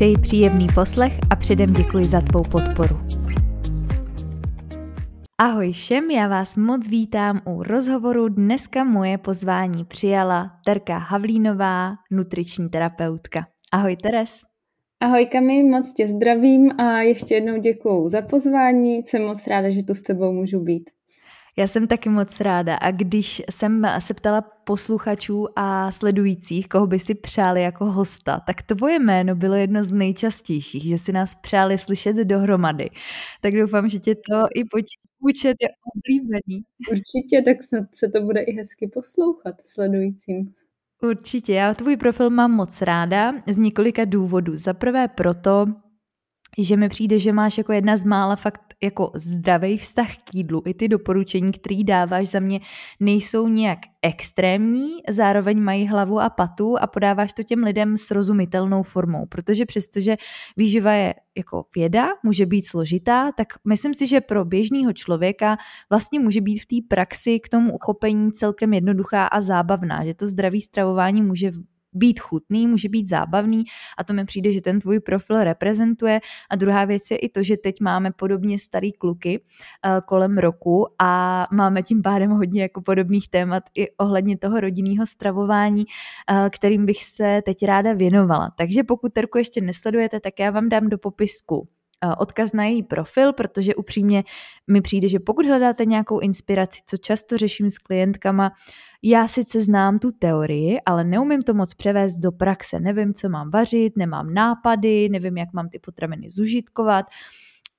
Přeji příjemný poslech a předem děkuji za tvou podporu. Ahoj všem, já vás moc vítám u rozhovoru. Dneska moje pozvání přijala Terka Havlínová, nutriční terapeutka. Ahoj Teres. Ahoj Kami, moc tě zdravím a ještě jednou děkuju za pozvání. Jsem moc ráda, že tu s tebou můžu být. Já jsem taky moc ráda a když jsem se ptala posluchačů a sledujících, koho by si přáli jako hosta, tak tvoje jméno bylo jedno z nejčastějších, že si nás přáli slyšet dohromady. Tak doufám, že tě to i potěší. Účet je oblíbený. Určitě, tak snad se to bude i hezky poslouchat sledujícím. Určitě, já tvůj profil mám moc ráda z několika důvodů. Za prvé proto, že mi přijde, že máš jako jedna z mála fakt jako zdravý vztah k jídlu. I ty doporučení, které dáváš za mě, nejsou nějak extrémní, zároveň mají hlavu a patu a podáváš to těm lidem srozumitelnou formou, protože přestože výživa je jako věda, může být složitá, tak myslím si, že pro běžného člověka vlastně může být v té praxi k tomu uchopení celkem jednoduchá a zábavná, že to zdraví stravování může být chutný, může být zábavný a to mi přijde, že ten tvůj profil reprezentuje. A druhá věc je i to, že teď máme podobně starý kluky uh, kolem roku a máme tím pádem hodně jako podobných témat i ohledně toho rodinného stravování, uh, kterým bych se teď ráda věnovala. Takže pokud Terku ještě nesledujete, tak já vám dám do popisku odkaz na její profil, protože upřímně mi přijde, že pokud hledáte nějakou inspiraci, co často řeším s klientkama, já sice znám tu teorii, ale neumím to moc převést do praxe. Nevím, co mám vařit, nemám nápady, nevím, jak mám ty potraviny zužitkovat.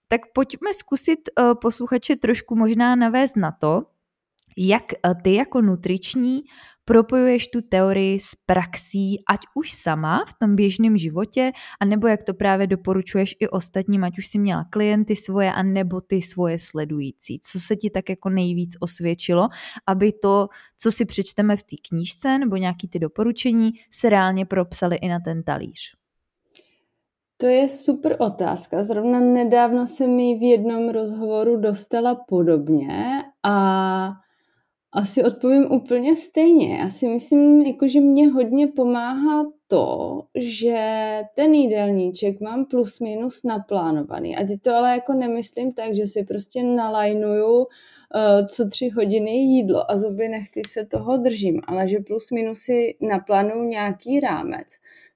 Tak pojďme zkusit uh, posluchače trošku možná navést na to, jak uh, ty jako nutriční propojuješ tu teorii s praxí, ať už sama v tom běžném životě, anebo jak to právě doporučuješ i ostatním, ať už si měla klienty svoje, a nebo ty svoje sledující. Co se ti tak jako nejvíc osvědčilo, aby to, co si přečteme v té knížce nebo nějaký ty doporučení, se reálně propsaly i na ten talíř? To je super otázka. Zrovna nedávno se mi v jednom rozhovoru dostala podobně a asi odpovím úplně stejně. Já si myslím, jako, že mě hodně pomáhá to, že ten jídelníček mám plus minus naplánovaný. A to ale jako nemyslím tak, že si prostě nalajnuju uh, co tři hodiny jídlo a zuby nechty se toho držím, ale že plus minus si naplánuju nějaký rámec.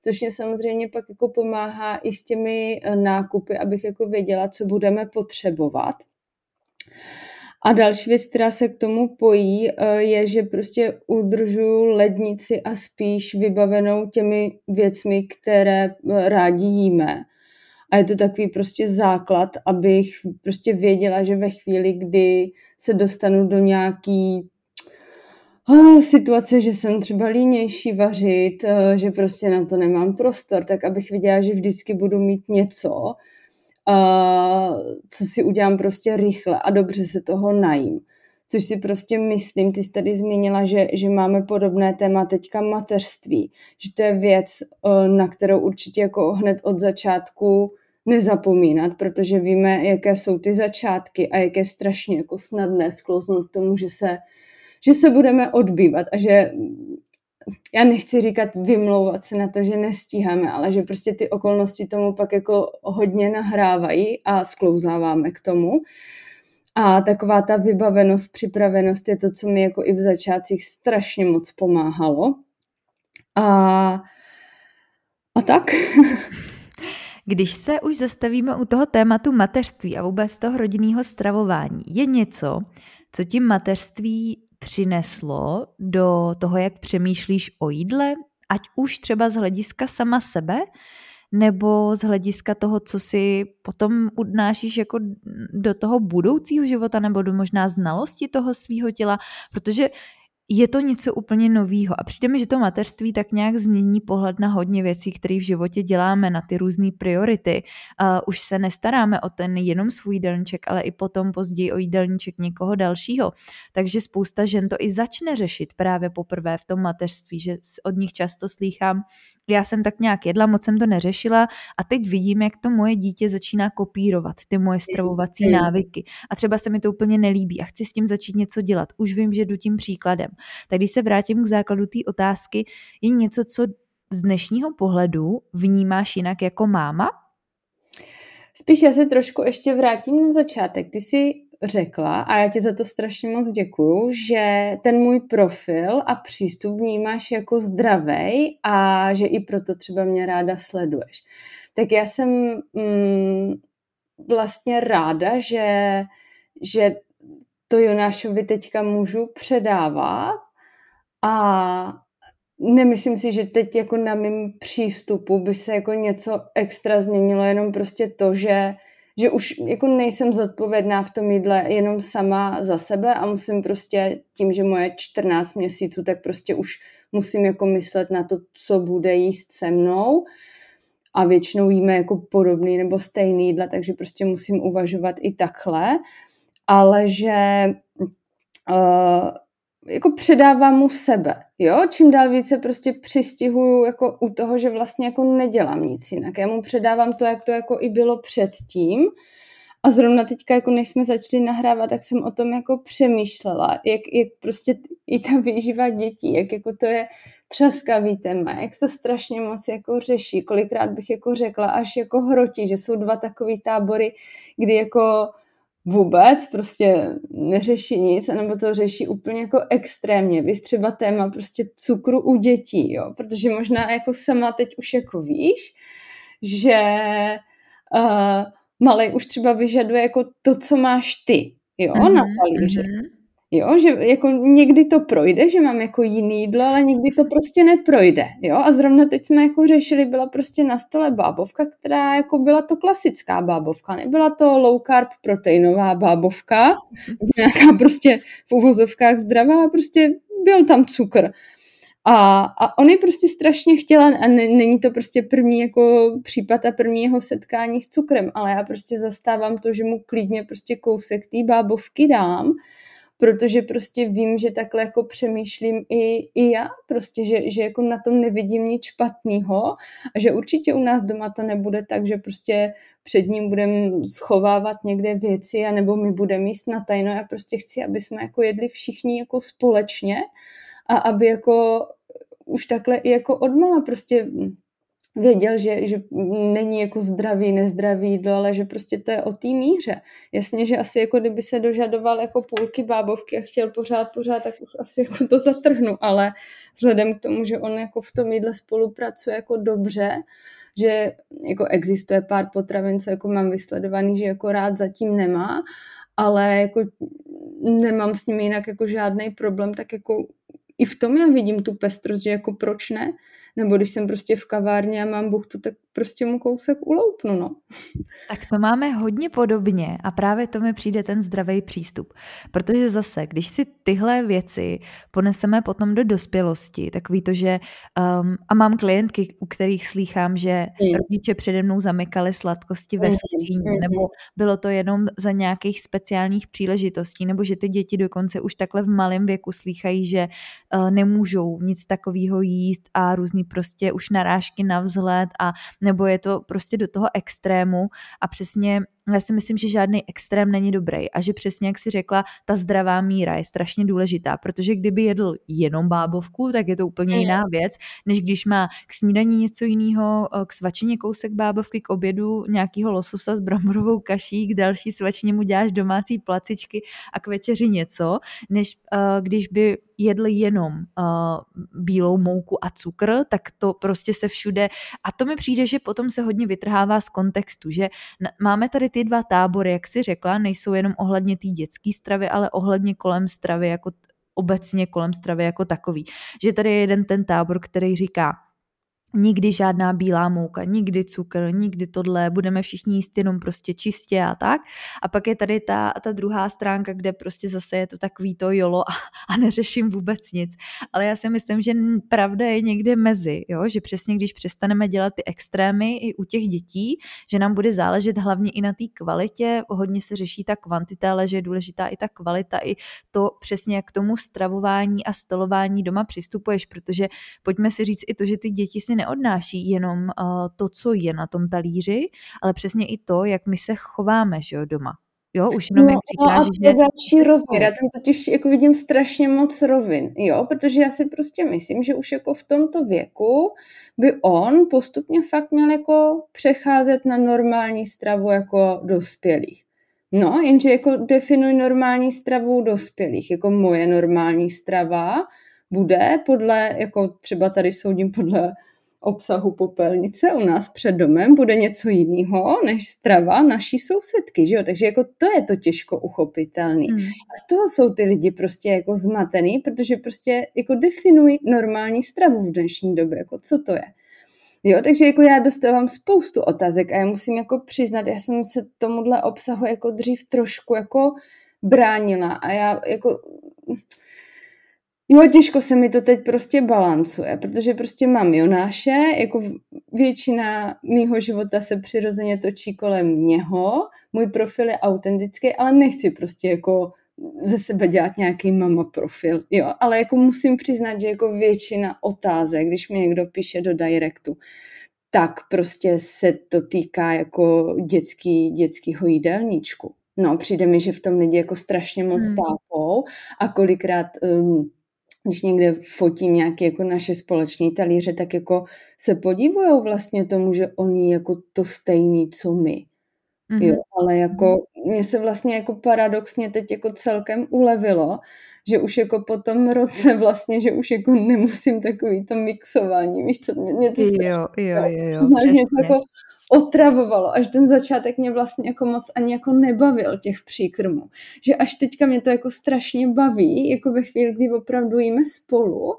Což mě samozřejmě pak jako pomáhá i s těmi eh, nákupy, abych jako věděla, co budeme potřebovat. A další věc, která se k tomu pojí, eh, je, že prostě udržuju lednici a spíš vybavenou těmi věcmi, které eh, rádi jíme. A je to takový prostě základ, abych prostě věděla, že ve chvíli, kdy se dostanu do nějaký oh, situace, že jsem třeba línější vařit, eh, že prostě na to nemám prostor, tak abych věděla, že vždycky budu mít něco, uh, co si udělám prostě rychle a dobře se toho najím. Což si prostě myslím, ty jsi tady zmínila, že, že máme podobné téma teďka mateřství, že to je věc, uh, na kterou určitě jako hned od začátku nezapomínat, protože víme, jaké jsou ty začátky a jak je strašně jako snadné sklouznout k tomu, že se, že se budeme odbývat a že já nechci říkat vymlouvat se na to, že nestíháme, ale že prostě ty okolnosti tomu pak jako hodně nahrávají a sklouzáváme k tomu. A taková ta vybavenost, připravenost je to, co mi jako i v začátcích strašně moc pomáhalo. A, a tak. Když se už zastavíme u toho tématu mateřství a vůbec toho rodinného stravování, je něco, co tím mateřství přineslo do toho, jak přemýšlíš o jídle, ať už třeba z hlediska sama sebe, nebo z hlediska toho, co si potom udnášíš jako do toho budoucího života, nebo do možná znalosti toho svého těla, protože je to něco úplně novýho a přijde mi, že to mateřství tak nějak změní pohled na hodně věcí, které v životě děláme, na ty různé priority. Uh, už se nestaráme o ten jenom svůj jídelníček, ale i potom později o jídelníček někoho dalšího. Takže spousta žen to i začne řešit právě poprvé v tom mateřství, že od nich často slýchám, já jsem tak nějak jedla, moc jsem to neřešila a teď vidím, jak to moje dítě začíná kopírovat ty moje stravovací návyky. A třeba se mi to úplně nelíbí a chci s tím začít něco dělat. Už vím, že jdu tím příkladem. Tak když se vrátím k základu té otázky, je něco, co z dnešního pohledu vnímáš jinak jako máma? Spíš já se trošku ještě vrátím na začátek. Ty jsi řekla, a já ti za to strašně moc děkuju, že ten můj profil a přístup vnímáš jako zdravej a že i proto třeba mě ráda sleduješ. Tak já jsem mm, vlastně ráda, že, že to Jonášovi teďka můžu předávat a nemyslím si, že teď jako na mém přístupu by se jako něco extra změnilo, jenom prostě to, že že už jako nejsem zodpovědná v tom jídle jenom sama za sebe a musím prostě tím, že moje 14 měsíců, tak prostě už musím jako myslet na to, co bude jíst se mnou. A většinou jíme jako podobný nebo stejný jídla, takže prostě musím uvažovat i takhle, ale že uh, jako předávám mu sebe, jo, čím dál více prostě přistihuju jako u toho, že vlastně jako nedělám nic jinak. Já mu předávám to, jak to jako i bylo předtím. A zrovna teďka, jako než jsme začali nahrávat, tak jsem o tom jako přemýšlela, jak, jak prostě i ta výživa dětí, jak jako to je třaskavý téma, jak to strašně moc jako řeší, kolikrát bych jako řekla až jako hrotí, že jsou dva takový tábory, kdy jako vůbec prostě neřeší nic, nebo to řeší úplně jako extrémně. Vy třeba téma prostě cukru u dětí, jo, protože možná jako sama teď už jako víš, že uh, malý už třeba vyžaduje jako to, co máš ty, jo, mm-hmm, na talíři. Mm-hmm. Jo, že jako někdy to projde, že mám jako jiný jídlo, ale někdy to prostě neprojde, jo. A zrovna teď jsme jako řešili, byla prostě na stole bábovka, která jako byla to klasická bábovka, nebyla to low carb proteinová bábovka, nějaká prostě v uvozovkách zdravá, prostě byl tam cukr. A, a on je prostě strašně chtěla a ne, není to prostě první jako případ a první jeho setkání s cukrem, ale já prostě zastávám to, že mu klidně prostě kousek té bábovky dám, protože prostě vím, že takhle jako přemýšlím i, i já, prostě, že, že jako na tom nevidím nic špatného. A že určitě u nás doma to nebude tak, že prostě před ním budeme schovávat někde věci a nebo my budeme jíst na tajno. Já prostě chci, aby jsme jako jedli všichni jako společně. A aby jako už takhle i jako odmala. Prostě věděl, že, že není jako zdravý, nezdravý jídlo, ale že prostě to je o té míře. Jasně, že asi jako kdyby se dožadoval jako půlky bábovky a chtěl pořád, pořád, tak už asi jako to zatrhnu, ale vzhledem k tomu, že on jako v tom jídle spolupracuje jako dobře, že jako existuje pár potravin, co jako mám vysledovaný, že jako rád zatím nemá, ale jako nemám s nimi jinak jako žádný problém, tak jako i v tom já vidím tu pestrost, že jako proč ne, nebo když jsem prostě v kavárně a mám buchtu, tak prostě mu kousek uloupnu, no. Tak to máme hodně podobně a právě to mi přijde ten zdravý přístup. Protože zase, když si tyhle věci poneseme potom do dospělosti, tak ví to, že um, a mám klientky, u kterých slýchám, že mm. rodiče přede mnou zamykali sladkosti ve mm. skříni, mm. nebo bylo to jenom za nějakých speciálních příležitostí, nebo že ty děti dokonce už takhle v malém věku slýchají, že uh, nemůžou nic takového jíst a různý prostě už narážky na vzhled a nebo je to prostě do toho extrému. A přesně já si myslím, že žádný extrém není dobrý a že přesně jak si řekla, ta zdravá míra je strašně důležitá, protože kdyby jedl jenom bábovku, tak je to úplně jiná věc, než když má k snídaní něco jiného, k svačině kousek bábovky, k obědu nějakýho lososa s bramborovou kaší, k další svačině mu děláš domácí placičky a k večeři něco, než uh, když by jedl jenom uh, bílou mouku a cukr, tak to prostě se všude, a to mi přijde, že potom se hodně vytrhává z kontextu, že máme tady ty dva tábory, jak si řekla, nejsou jenom ohledně té dětské stravy, ale ohledně kolem stravy jako obecně kolem stravy jako takový. Že tady je jeden ten tábor, který říká, nikdy žádná bílá mouka, nikdy cukr, nikdy tohle, budeme všichni jíst jenom prostě čistě a tak. A pak je tady ta, ta druhá stránka, kde prostě zase je to takový to jolo a, a neřeším vůbec nic. Ale já si myslím, že pravda je někde mezi, jo? že přesně když přestaneme dělat ty extrémy i u těch dětí, že nám bude záležet hlavně i na té kvalitě, hodně se řeší ta kvantita, ale že je důležitá i ta kvalita, i to přesně jak k tomu stravování a stolování doma přistupuješ, protože pojďme si říct i to, že ty děti si neodnáší jenom uh, to, co je na tom talíři, ale přesně i to, jak my se chováme že jo, doma. Jo, už jenom no, jak říkáš, no a to je další rozměr. Já tam totiž jako vidím strašně moc rovin, jo, protože já si prostě myslím, že už jako v tomto věku by on postupně fakt měl jako přecházet na normální stravu jako dospělých. No, jenže jako definuj normální stravu dospělých, jako moje normální strava bude podle, jako třeba tady soudím podle obsahu popelnice u nás před domem bude něco jiného než strava naší sousedky, že jo? Takže jako to je to těžko uchopitelný. Hmm. A z toho jsou ty lidi prostě jako zmatený, protože prostě jako definují normální stravu v dnešní době, jako co to je. Jo, takže jako já dostávám spoustu otázek a já musím jako přiznat, já jsem se tomuhle obsahu jako dřív trošku jako bránila a já jako Jo, těžko se mi to teď prostě balancuje, protože prostě mám Jonáše, jako většina mýho života se přirozeně točí kolem něho, můj profil je autentický, ale nechci prostě jako ze sebe dělat nějaký mama profil, jo, ale jako musím přiznat, že jako většina otázek, když mi někdo píše do directu, tak prostě se to týká jako dětský, dětskýho jídelníčku. No, přijde mi, že v tom lidi jako strašně moc hmm. tápou a kolikrát um, když někde fotím nějaké jako naše společné talíře, tak jako se podivují vlastně tomu, že oni jako to stejný, co my. Mm-hmm. Jo, ale jako mhm. mně se vlastně jako paradoxně teď jako celkem ulevilo, že už jako po tom roce vlastně, že už jako nemusím takový to mixování, víš co, mě to jo, jo, jo, jo, přiznám, mě to jako otravovalo, až ten začátek mě vlastně jako moc ani jako nebavil těch příkrmů. Že až teďka mě to jako strašně baví, jako ve chvíli, kdy opravdu jíme spolu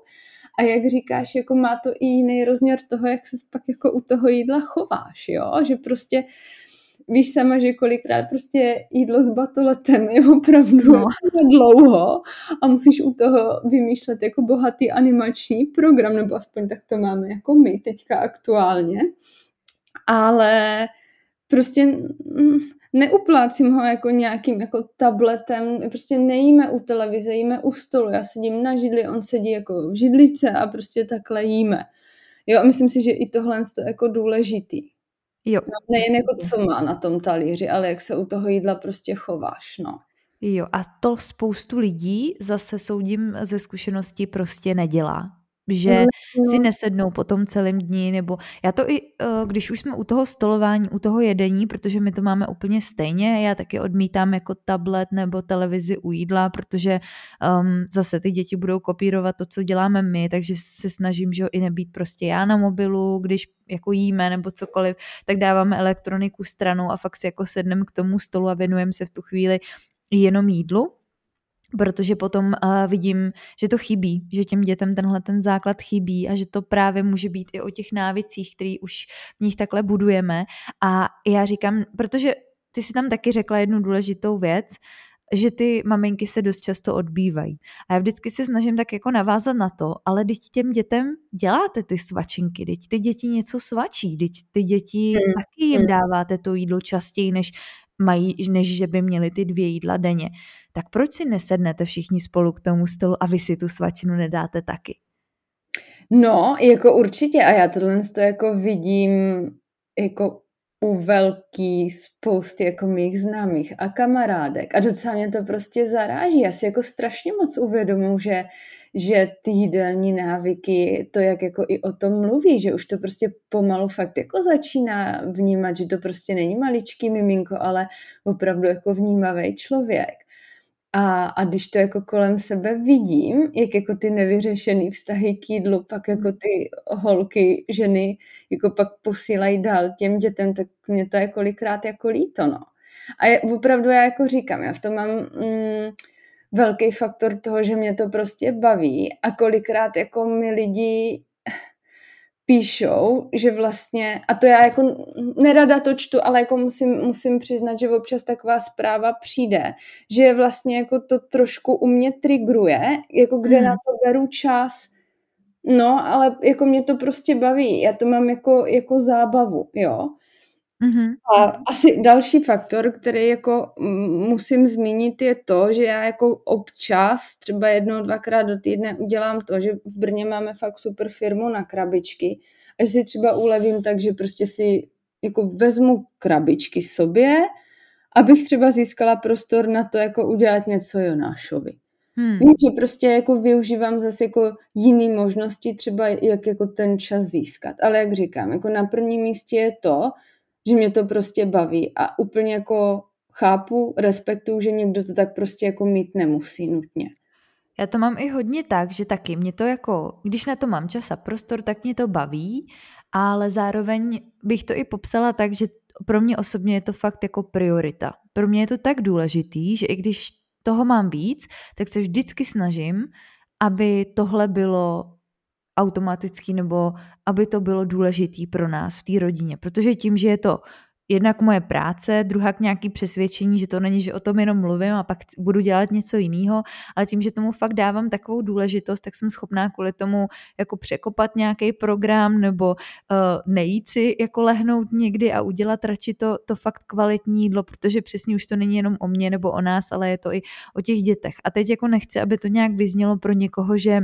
a jak říkáš, jako má to i jiný rozměr toho, jak se pak jako u toho jídla chováš, jo, že prostě víš sama, že kolikrát prostě jídlo s batoletem je opravdu no. dlouho a musíš u toho vymýšlet jako bohatý animační program, nebo aspoň tak to máme jako my teďka aktuálně ale prostě neuplácím ho jako nějakým jako tabletem, prostě nejíme u televize, jíme u stolu, já sedím na židli, on sedí jako v židlice a prostě takhle jíme. Jo, a myslím si, že i tohle je jako důležitý. Jo. No, nejen jako co má na tom talíři, ale jak se u toho jídla prostě chováš, no. Jo, a to spoustu lidí, zase soudím ze zkušenosti, prostě nedělá že si nesednou po tom celém dní, nebo já to i, eh, když už jsme u toho stolování, u toho jedení, protože my to máme úplně stejně, já taky odmítám jako tablet nebo televizi u jídla, protože um, zase ty děti budou kopírovat to, co děláme my, takže se snažím, že i nebýt prostě já na mobilu, když jako jíme nebo cokoliv, tak dáváme elektroniku stranou a fakt si jako sedneme k tomu stolu a věnujeme se v tu chvíli jenom jídlu protože potom uh, vidím, že to chybí, že těm dětem tenhle ten základ chybí a že to právě může být i o těch návicích, který už v nich takhle budujeme. A já říkám, protože ty si tam taky řekla jednu důležitou věc, že ty maminky se dost často odbývají. A já vždycky se snažím tak jako navázat na to, ale teď těm dětem děláte ty svačinky, teď ty děti něco svačí, teď ty děti hmm. taky jim hmm. dáváte to jídlo častěji, než mají, než že by měli ty dvě jídla denně. Tak proč si nesednete všichni spolu k tomu stolu a vy si tu svačinu nedáte taky? No, jako určitě a já tohle to jako vidím jako u velký spousty jako mých známých a kamarádek a docela mě to prostě zaráží. Já si jako strašně moc uvědomuji, že že ty jídelní návyky, to jak jako i o tom mluví, že už to prostě pomalu fakt jako začíná vnímat, že to prostě není maličký miminko, ale opravdu jako vnímavý člověk. A, a když to jako kolem sebe vidím, jak jako ty nevyřešený vztahy k jídlu, pak jako ty holky, ženy, jako pak posílají dál těm dětem, tak mě to je kolikrát jako líto, no. A je, opravdu já jako říkám, já v tom mám... Mm, velký faktor toho, že mě to prostě baví a kolikrát jako mi lidi píšou, že vlastně, a to já jako nerada to čtu, ale jako musím, musím přiznat, že občas taková zpráva přijde, že vlastně jako to trošku u mě trigruje, jako kde hmm. na to beru čas, no, ale jako mě to prostě baví, já to mám jako, jako zábavu, jo. Mm-hmm. A asi další faktor, který jako musím zmínit, je to, že já jako občas, třeba jednou, dvakrát do týdne udělám to, že v Brně máme fakt super firmu na krabičky a že si třeba ulevím tak, že prostě si jako vezmu krabičky sobě, abych třeba získala prostor na to, jako udělat něco Jonášovi. Hmm. Vím, že prostě jako využívám zase jako jiný možnosti, třeba jak jako ten čas získat. Ale jak říkám, jako na prvním místě je to, že mě to prostě baví a úplně jako chápu, respektuju, že někdo to tak prostě jako mít nemusí nutně. Já to mám i hodně tak, že taky mě to jako, když na to mám čas a prostor, tak mě to baví, ale zároveň bych to i popsala tak, že pro mě osobně je to fakt jako priorita. Pro mě je to tak důležitý, že i když toho mám víc, tak se vždycky snažím, aby tohle bylo automatický nebo aby to bylo důležitý pro nás v té rodině. Protože tím, že je to jednak moje práce, druhá k nějaký přesvědčení, že to není, že o tom jenom mluvím a pak budu dělat něco jiného, ale tím, že tomu fakt dávám takovou důležitost, tak jsem schopná kvůli tomu jako překopat nějaký program nebo uh, nejít si jako lehnout někdy a udělat radši to, to fakt kvalitní jídlo, protože přesně už to není jenom o mně nebo o nás, ale je to i o těch dětech. A teď jako nechci, aby to nějak vyznělo pro někoho, že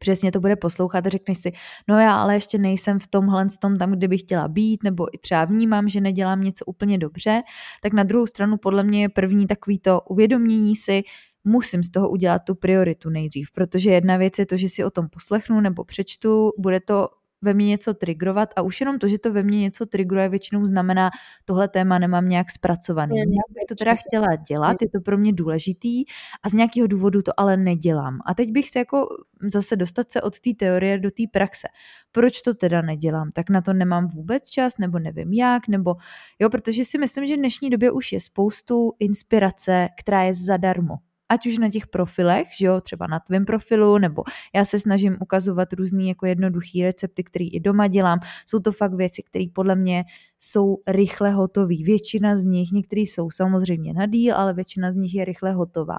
přesně to bude poslouchat a řekneš si, no já ale ještě nejsem v tomhle tom tam, kde bych chtěla být, nebo i třeba vnímám, že nedělám něco úplně dobře, tak na druhou stranu podle mě je první takový to uvědomění si, musím z toho udělat tu prioritu nejdřív, protože jedna věc je to, že si o tom poslechnu nebo přečtu, bude to ve mně něco trigrovat a už jenom to, že to ve mně něco trigruje, většinou znamená, tohle téma nemám nějak zpracovaný. Já bych to teda chtěla dělat, je to pro mě důležitý a z nějakého důvodu to ale nedělám. A teď bych se jako zase dostat se od té teorie do té praxe. Proč to teda nedělám? Tak na to nemám vůbec čas, nebo nevím jak, nebo jo, protože si myslím, že v dnešní době už je spoustu inspirace, která je zadarmo ať už na těch profilech, že jo, třeba na tvém profilu, nebo já se snažím ukazovat různý jako jednoduchý recepty, které i doma dělám. Jsou to fakt věci, které podle mě jsou rychle hotové. Většina z nich, některé jsou samozřejmě na díl, ale většina z nich je rychle hotová.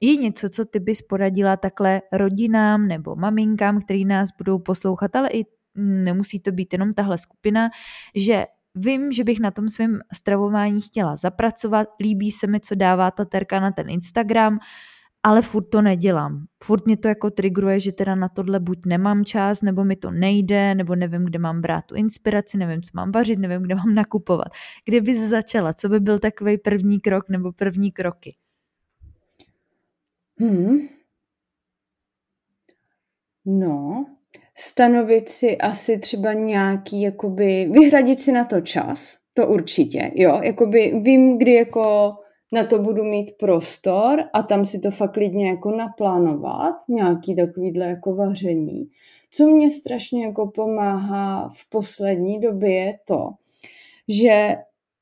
Je něco, co ty bys poradila takhle rodinám nebo maminkám, který nás budou poslouchat, ale i nemusí to být jenom tahle skupina, že Vím, že bych na tom svém stravování chtěla zapracovat, líbí se mi, co dává ta terka na ten Instagram, ale furt to nedělám. Furt mě to jako trigruje, že teda na tohle buď nemám čas, nebo mi to nejde, nebo nevím, kde mám brát tu inspiraci, nevím, co mám vařit, nevím, kde mám nakupovat. Kde bys začala? Co by byl takový první krok nebo první kroky? Hmm. No, stanovit si asi třeba nějaký, jakoby, vyhradit si na to čas, to určitě, jo, jakoby vím, kdy jako na to budu mít prostor a tam si to fakt klidně jako naplánovat, nějaký takovýhle jako vaření. Co mě strašně jako pomáhá v poslední době je to, že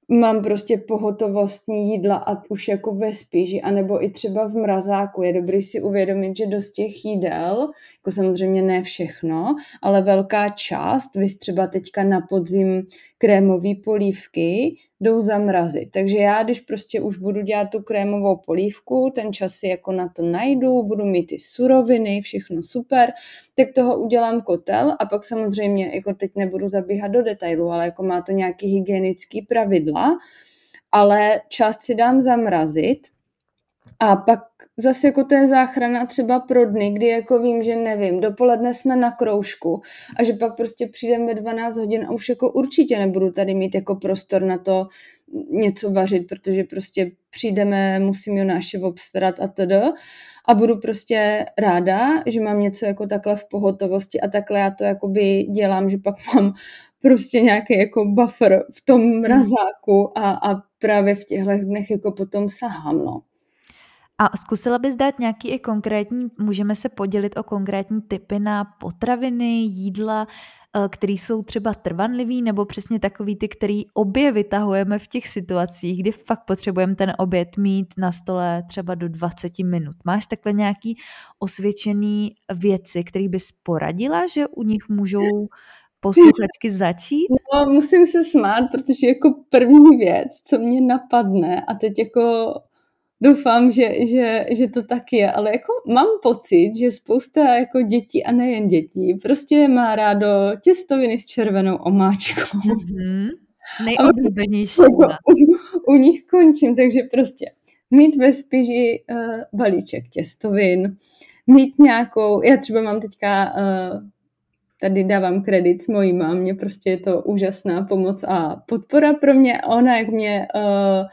mám prostě pohotovostní jídla a už jako ve spíži, anebo i třeba v mrazáku. Je dobrý si uvědomit, že dost těch jídel, jako samozřejmě ne všechno, ale velká část, vy třeba teďka na podzim krémové polívky, jdou zamrazit. Takže já, když prostě už budu dělat tu krémovou polívku, ten čas si jako na to najdu, budu mít ty suroviny, všechno super, tak toho udělám kotel a pak samozřejmě, jako teď nebudu zabíhat do detailu, ale jako má to nějaký hygienický pravidla, ale část si dám zamrazit a pak zase jako to je záchrana třeba pro dny, kdy jako vím, že nevím, dopoledne jsme na kroužku a že pak prostě přijdeme ve 12 hodin a už jako určitě nebudu tady mít jako prostor na to něco vařit, protože prostě přijdeme, musím Jonáše obstarat a td. A budu prostě ráda, že mám něco jako takhle v pohotovosti a takhle já to jakoby dělám, že pak mám prostě nějaký jako buffer v tom mrazáku a, a právě v těchto dnech jako potom sahám, no. A zkusila bys dát nějaký i konkrétní, můžeme se podělit o konkrétní typy na potraviny, jídla, eh, které jsou třeba trvanlivý, nebo přesně takový ty, který obě vytahujeme v těch situacích, kdy fakt potřebujeme ten oběd mít na stole třeba do 20 minut. Máš takhle nějaký osvědčený věci, který bys poradila, že u nich můžou posluchačky začít? No, musím se smát, protože jako první věc, co mě napadne, a teď jako doufám, že, že, že to tak je, ale jako mám pocit, že spousta jako dětí a nejen dětí prostě má rádo těstoviny s červenou omáčkou. Mm-hmm. Nejoblíbenější. Jako u, u nich končím, takže prostě mít ve spíži uh, balíček těstovin, mít nějakou, já třeba mám teďka, uh, tady dávám kredit s mojí mámě, prostě je to úžasná pomoc a podpora pro mě. Ona, jak mě uh,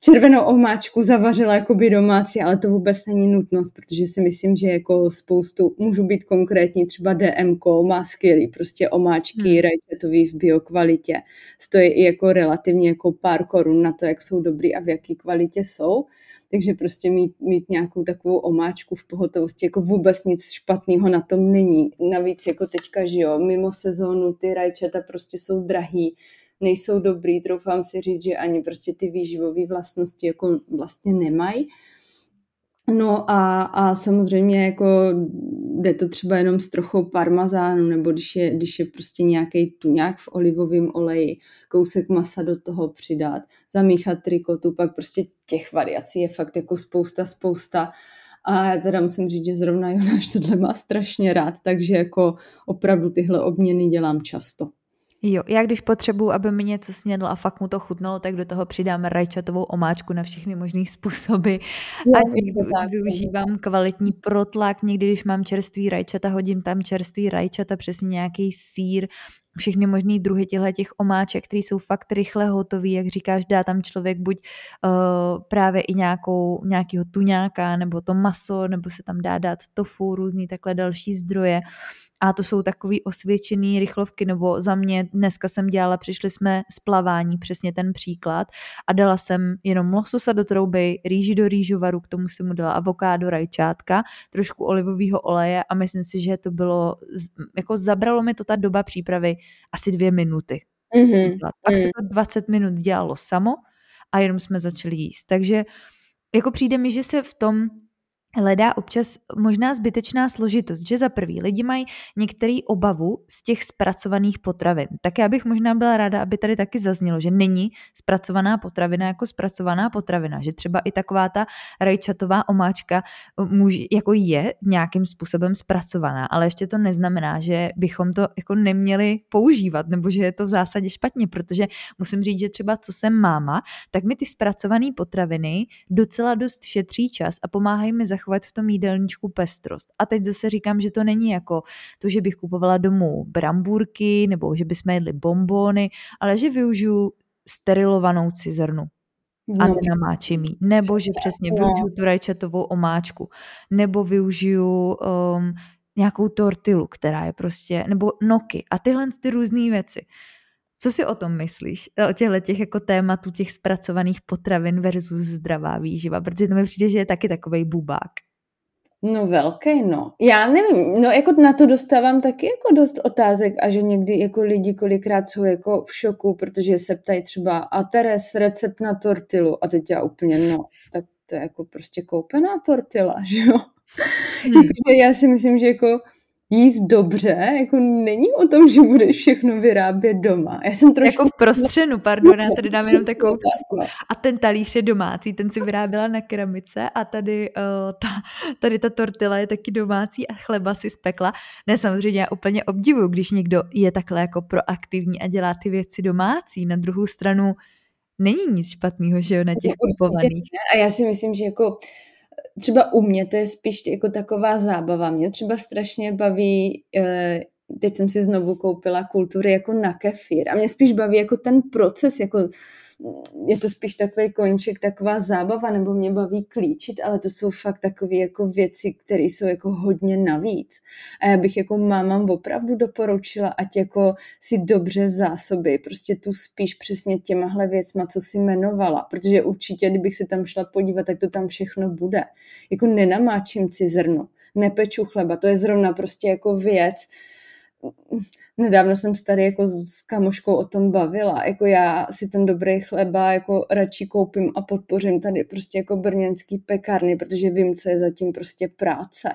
červenou omáčku zavařila jakoby domácí, ale to vůbec není nutnost, protože si myslím, že jako spoustu, můžu být konkrétní, třeba DMK má skvělý prostě omáčky hmm. rajčatový v biokvalitě. Stojí i jako relativně jako pár korun na to, jak jsou dobrý a v jaký kvalitě jsou. Takže prostě mít, mít nějakou takovou omáčku v pohotovosti, jako vůbec nic špatného na tom není. Navíc jako teďka, že jo, mimo sezónu ty rajčata prostě jsou drahý, nejsou dobrý, troufám si říct, že ani prostě ty výživové vlastnosti jako vlastně nemají. No a, a samozřejmě jako jde to třeba jenom s trochou parmazánu, nebo když je, když je prostě nějaký tuňák v olivovém oleji, kousek masa do toho přidat, zamíchat trikotu, pak prostě těch variací je fakt jako spousta, spousta. A já teda musím říct, že zrovna Jonáš tohle má strašně rád, takže jako opravdu tyhle obměny dělám často. Jo, já když potřebuji, aby mi něco snědl a fakt mu to chutnalo, tak do toho přidám rajčatovou omáčku na všechny možné způsoby. Jo, a někdy využívám kvalitní protlak, někdy když mám čerstvý rajčata, hodím tam čerstvý rajčata, přesně nějaký sír, všechny možné druhy těchto těch omáček, které jsou fakt rychle hotové, jak říkáš, dá tam člověk buď uh, právě i nějakou, nějakého tuňáka, nebo to maso, nebo se tam dá dát tofu, různý takhle další zdroje. A to jsou takový osvědčený rychlovky, nebo za mě dneska jsem dělala, přišli jsme z plavání, přesně ten příklad, a dala jsem jenom lososa do trouby, rýži do rýžovaru, k tomu jsem mu dala avokádo, rajčátka, trošku olivového oleje a myslím si, že to bylo, jako zabralo mi to ta doba přípravy asi dvě minuty. Mm-hmm. Pak se to 20 minut dělalo samo a jenom jsme začali jíst. Takže jako přijde mi, že se v tom hledá občas možná zbytečná složitost, že za prvý lidi mají některý obavu z těch zpracovaných potravin. Tak já bych možná byla ráda, aby tady taky zaznělo, že není zpracovaná potravina jako zpracovaná potravina, že třeba i taková ta rajčatová omáčka uh, může, jako je nějakým způsobem zpracovaná, ale ještě to neznamená, že bychom to jako neměli používat, nebo že je to v zásadě špatně, protože musím říct, že třeba co jsem máma, tak mi ty zpracované potraviny docela dost šetří čas a pomáhají mi zachovat zachovat v tom jídelníčku pestrost. A teď zase říkám, že to není jako to, že bych kupovala domů brambůrky nebo že bychom jedli bombony, ale že využiju sterilovanou cizrnu a no, nenamáčím jí. Nebo že přesně využiju tu rajčatovou omáčku. Nebo využiju um, nějakou tortilu, která je prostě, nebo noky a tyhle ty různé věci. Co si o tom myslíš? O těchto těch jako tématu těch zpracovaných potravin versus zdravá výživa? Protože to mi přijde, že je taky takový bubák. No velký, no. Já nevím, no jako na to dostávám taky jako dost otázek a že někdy jako lidi kolikrát jsou jako v šoku, protože se ptají třeba a Teres recept na tortilu a teď já úplně no, tak to je jako prostě koupená tortila, že jo? Hmm. Takže já si myslím, že jako jíst dobře, jako není o tom, že budeš všechno vyrábět doma. Já jsem trošku... Jako v prostřenu, pardon, já tady dám jenom takovou A ten talíř je domácí, ten si vyráběla na keramice a tady, uh, ta, tady ta tortila je taky domácí a chleba si spekla. Ne, samozřejmě já úplně obdivuju, když někdo je takhle jako proaktivní a dělá ty věci domácí. Na druhou stranu není nic špatného, že jo, na těch kupovaných. A já si myslím, že jako třeba u mě to je spíš jako taková zábava. Mě třeba strašně baví, eh, teď jsem si znovu koupila kultury jako na kefír a mě spíš baví jako ten proces, jako je to spíš takový koníček, taková zábava, nebo mě baví klíčit, ale to jsou fakt takové jako věci, které jsou jako hodně navíc. A já bych jako mámám opravdu doporučila, ať jako si dobře zásoby, prostě tu spíš přesně těmahle věcma, co si jmenovala, protože určitě, kdybych se tam šla podívat, tak to tam všechno bude. Jako nenamáčím zrnu, nepeču chleba, to je zrovna prostě jako věc, nedávno jsem se tady jako s kamoškou o tom bavila, jako já si ten dobrý chleba jako radši koupím a podpořím tady prostě jako brněnský pekárny, protože vím, co je zatím prostě práce.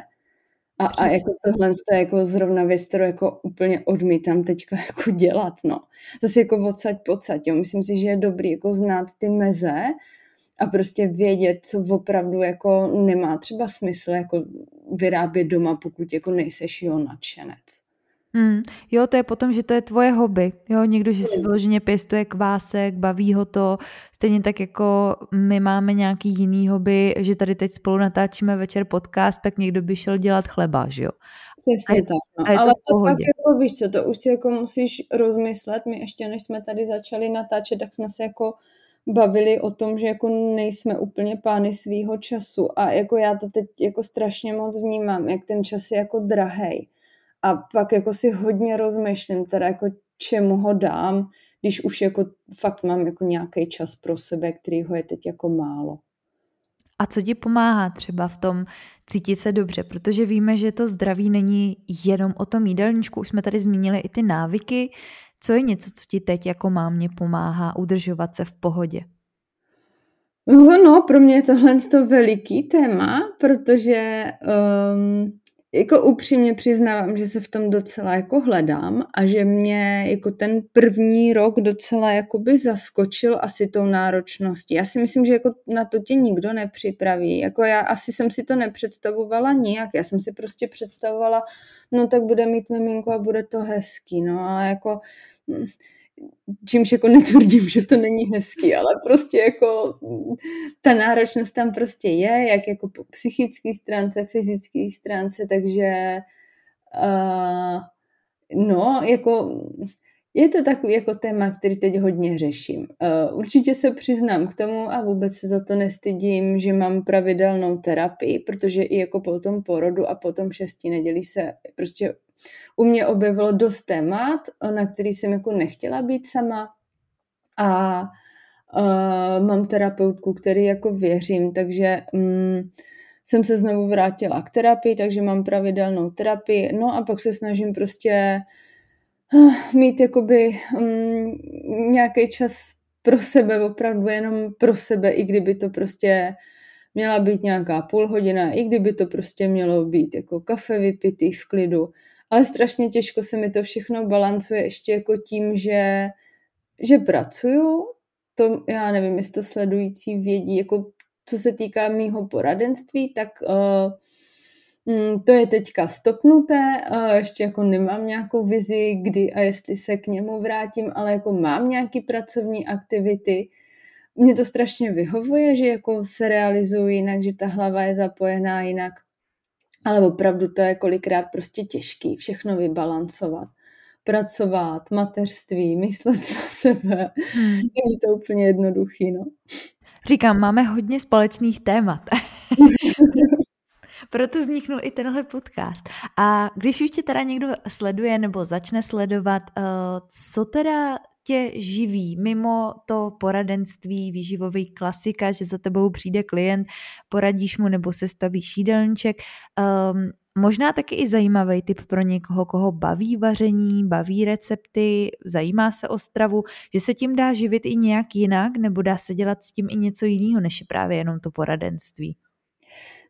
A, a jako tohle je jako zrovna věc, kterou jako úplně odmítám teďka jako dělat, no. Zase jako odsaď pocať, jo. Myslím si, že je dobrý jako znát ty meze a prostě vědět, co opravdu jako nemá třeba smysl jako vyrábět doma, pokud jako nejseš jo nadšenec. Mm, jo, to je potom, že to je tvoje hobby. Jo, někdo, že si vyloženě pěstuje kvásek, baví ho to. Stejně tak jako my máme nějaký jiný hobby, že tady teď spolu natáčíme večer podcast, tak někdo by šel dělat chleba, že jo. Přesně je, tak, no. ale to pak jako víš co, to už si jako musíš rozmyslet, my ještě než jsme tady začali natáčet, tak jsme se jako bavili o tom, že jako nejsme úplně pány svýho času a jako já to teď jako strašně moc vnímám, jak ten čas je jako drahej a pak jako si hodně rozmýšlím teda jako čemu ho dám, když už jako fakt mám jako nějaký čas pro sebe, který ho je teď jako málo. A co ti pomáhá třeba v tom cítit se dobře? Protože víme, že to zdraví není jenom o tom jídelníčku, už jsme tady zmínili i ty návyky. Co je něco, co ti teď jako mámě pomáhá udržovat se v pohodě? No, pro mě je tohle to veliký téma, protože um, jako upřímně přiznávám, že se v tom docela jako hledám a že mě jako ten první rok docela jakoby zaskočil asi tou náročností. Já si myslím, že jako na to tě nikdo nepřipraví. Jako já asi jsem si to nepředstavovala nijak. Já jsem si prostě představovala, no tak bude mít miminko a bude to hezký, no ale jako čímž jako netvrdím, že to není hezký, ale prostě jako ta náročnost tam prostě je, jak jako po psychické stránce, fyzické stránce, takže uh, no, jako je to takový jako téma, který teď hodně řeším. Uh, určitě se přiznám k tomu a vůbec se za to nestydím, že mám pravidelnou terapii, protože i jako po tom porodu a po tom šestí neděli se prostě u mě objevilo dost témat, na který jsem jako nechtěla být sama a uh, mám terapeutku, který jako věřím, takže um, jsem se znovu vrátila k terapii, takže mám pravidelnou terapii, no a pak se snažím prostě uh, mít jakoby um, nějaký čas pro sebe, opravdu jenom pro sebe, i kdyby to prostě měla být nějaká půl hodina, i kdyby to prostě mělo být jako kafe vypitý v klidu, ale strašně těžko se mi to všechno balancuje ještě jako tím, že, že pracuju, to já nevím, jestli to sledující vědí, jako co se týká mýho poradenství, tak uh, to je teďka stopnuté, uh, ještě jako nemám nějakou vizi, kdy a jestli se k němu vrátím, ale jako mám nějaký pracovní aktivity, mě to strašně vyhovuje, že jako se realizují jinak, že ta hlava je zapojená jinak ale opravdu to je kolikrát prostě těžký všechno vybalancovat. Pracovat, mateřství, myslet na sebe. Hmm. Není to úplně jednoduchý, no. Říkám, máme hodně společných témat. Proto vzniknul i tenhle podcast. A když už tě teda někdo sleduje nebo začne sledovat, uh, co teda tě živí mimo to poradenství, výživový klasika, že za tebou přijde klient, poradíš mu nebo se stavíš jídelníček. Um, možná taky i zajímavý tip pro někoho, koho baví vaření, baví recepty, zajímá se o stravu, že se tím dá živit i nějak jinak, nebo dá se dělat s tím i něco jiného, než je právě jenom to poradenství.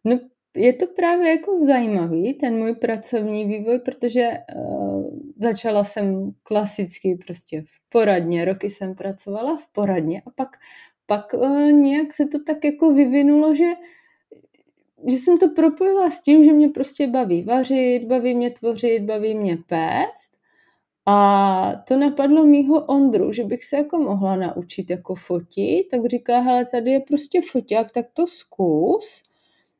No je to právě jako zajímavý, ten můj pracovní vývoj, protože uh, začala jsem klasicky prostě v poradně, roky jsem pracovala v poradně a pak, pak uh, nějak se to tak jako vyvinulo, že, že jsem to propojila s tím, že mě prostě baví vařit, baví mě tvořit, baví mě pést a to napadlo mýho Ondru, že bych se jako mohla naučit jako fotit, tak říká, hele, tady je prostě foťák, tak to zkus.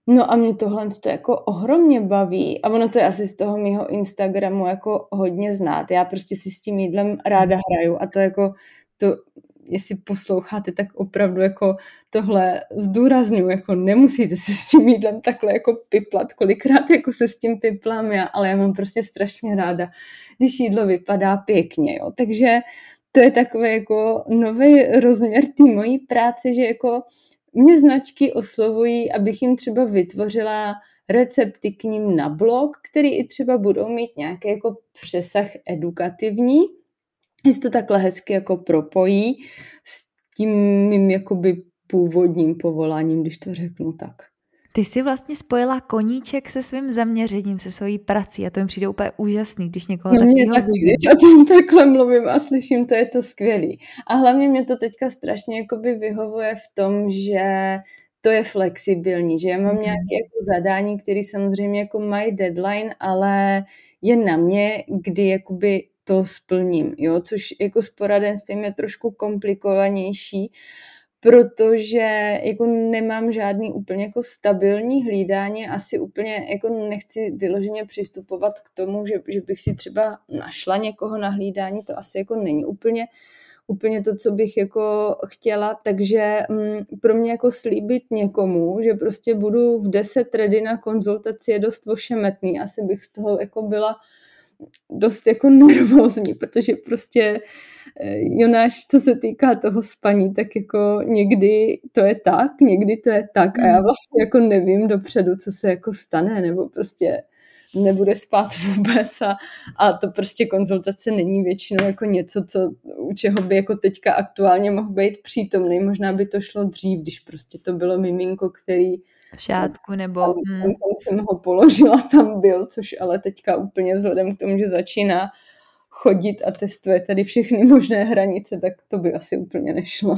No a mě tohle to jako ohromně baví a ono to je asi z toho mého Instagramu jako hodně znát. Já prostě si s tím jídlem ráda hraju a to jako to jestli posloucháte, tak opravdu jako tohle zdůraznuju, jako nemusíte se s tím jídlem takhle jako piplat, kolikrát jako se s tím piplám já, ale já mám prostě strašně ráda, když jídlo vypadá pěkně, jo. Takže to je takový jako nový rozměr té mojí práce, že jako mě značky oslovují, abych jim třeba vytvořila recepty k ním na blog, který i třeba budou mít nějaký jako přesah edukativní, že to takhle hezky jako propojí s tím mým jakoby původním povoláním, když to řeknu tak. Ty jsi vlastně spojila koníček se svým zaměřením, se svojí prací a to mi přijde úplně úžasný, když někoho takového taky, když o tom takhle mluvím a slyším, to je to skvělý. A hlavně mě to teďka strašně jakoby vyhovuje v tom, že to je flexibilní, že já mám mhm. nějaké jako zadání, které samozřejmě jako mají deadline, ale je na mě, kdy jakoby to splním, jo, což jako s poradenstvím je trošku komplikovanější, protože jako nemám žádný úplně jako stabilní hlídání, asi úplně jako nechci vyloženě přistupovat k tomu, že, že bych si třeba našla někoho na hlídání, to asi jako není úplně úplně to, co bych jako chtěla, takže mm, pro mě jako slíbit někomu, že prostě budu v 10 ready na konzultaci je dost ošemetný, asi bych z toho jako byla dost jako nervózní, protože prostě eh, Jonáš, co se týká toho spaní, tak jako někdy to je tak, někdy to je tak a já hmm. vlastně jako nevím dopředu, co se jako stane, nebo prostě nebude spát vůbec a, a to prostě konzultace není většinou jako něco, co, u čeho by jako teďka aktuálně mohl být přítomný. Možná by to šlo dřív, když prostě to bylo miminko, který v šátku nebo... Hmm. jsem ho položila, tam byl, což ale teďka úplně vzhledem k tomu, že začíná chodit a testuje tady všechny možné hranice, tak to by asi úplně nešlo.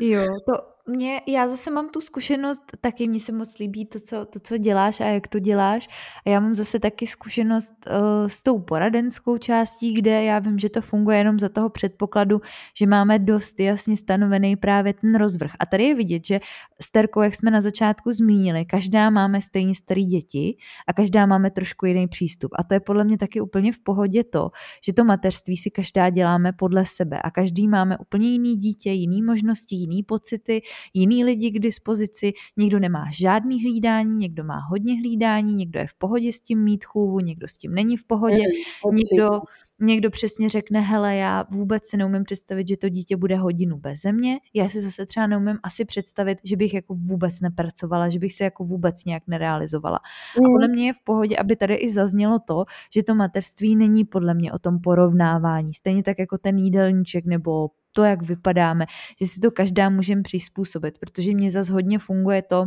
Jo, to mě, já zase mám tu zkušenost, taky mi se moc líbí to co, to, co děláš a jak to děláš. A já mám zase taky zkušenost uh, s tou poradenskou částí, kde já vím, že to funguje jenom za toho předpokladu, že máme dost jasně stanovený právě ten rozvrh. A tady je vidět, že s Terkou, jak jsme na začátku zmínili, každá máme stejně starý děti a každá máme trošku jiný přístup. A to je podle mě taky úplně v pohodě to, že to mateřství si každá děláme podle sebe a každý máme úplně jiný dítě, jiný možnosti, jiný pocity, jiný lidi k dispozici, někdo nemá žádný hlídání, někdo má hodně hlídání, někdo je v pohodě s tím mít chůvu, někdo s tím není v pohodě, mm, někdo, někdo přesně řekne, hele, já vůbec si neumím představit, že to dítě bude hodinu bez země, já si zase třeba neumím asi představit, že bych jako vůbec nepracovala, že bych se jako vůbec nějak nerealizovala. Mm. A podle mě je v pohodě, aby tady i zaznělo to, že to mateřství není podle mě o tom porovnávání. Stejně tak jako ten jídelníček nebo to, jak vypadáme, že si to každá můžeme přizpůsobit, protože mě zase hodně funguje to,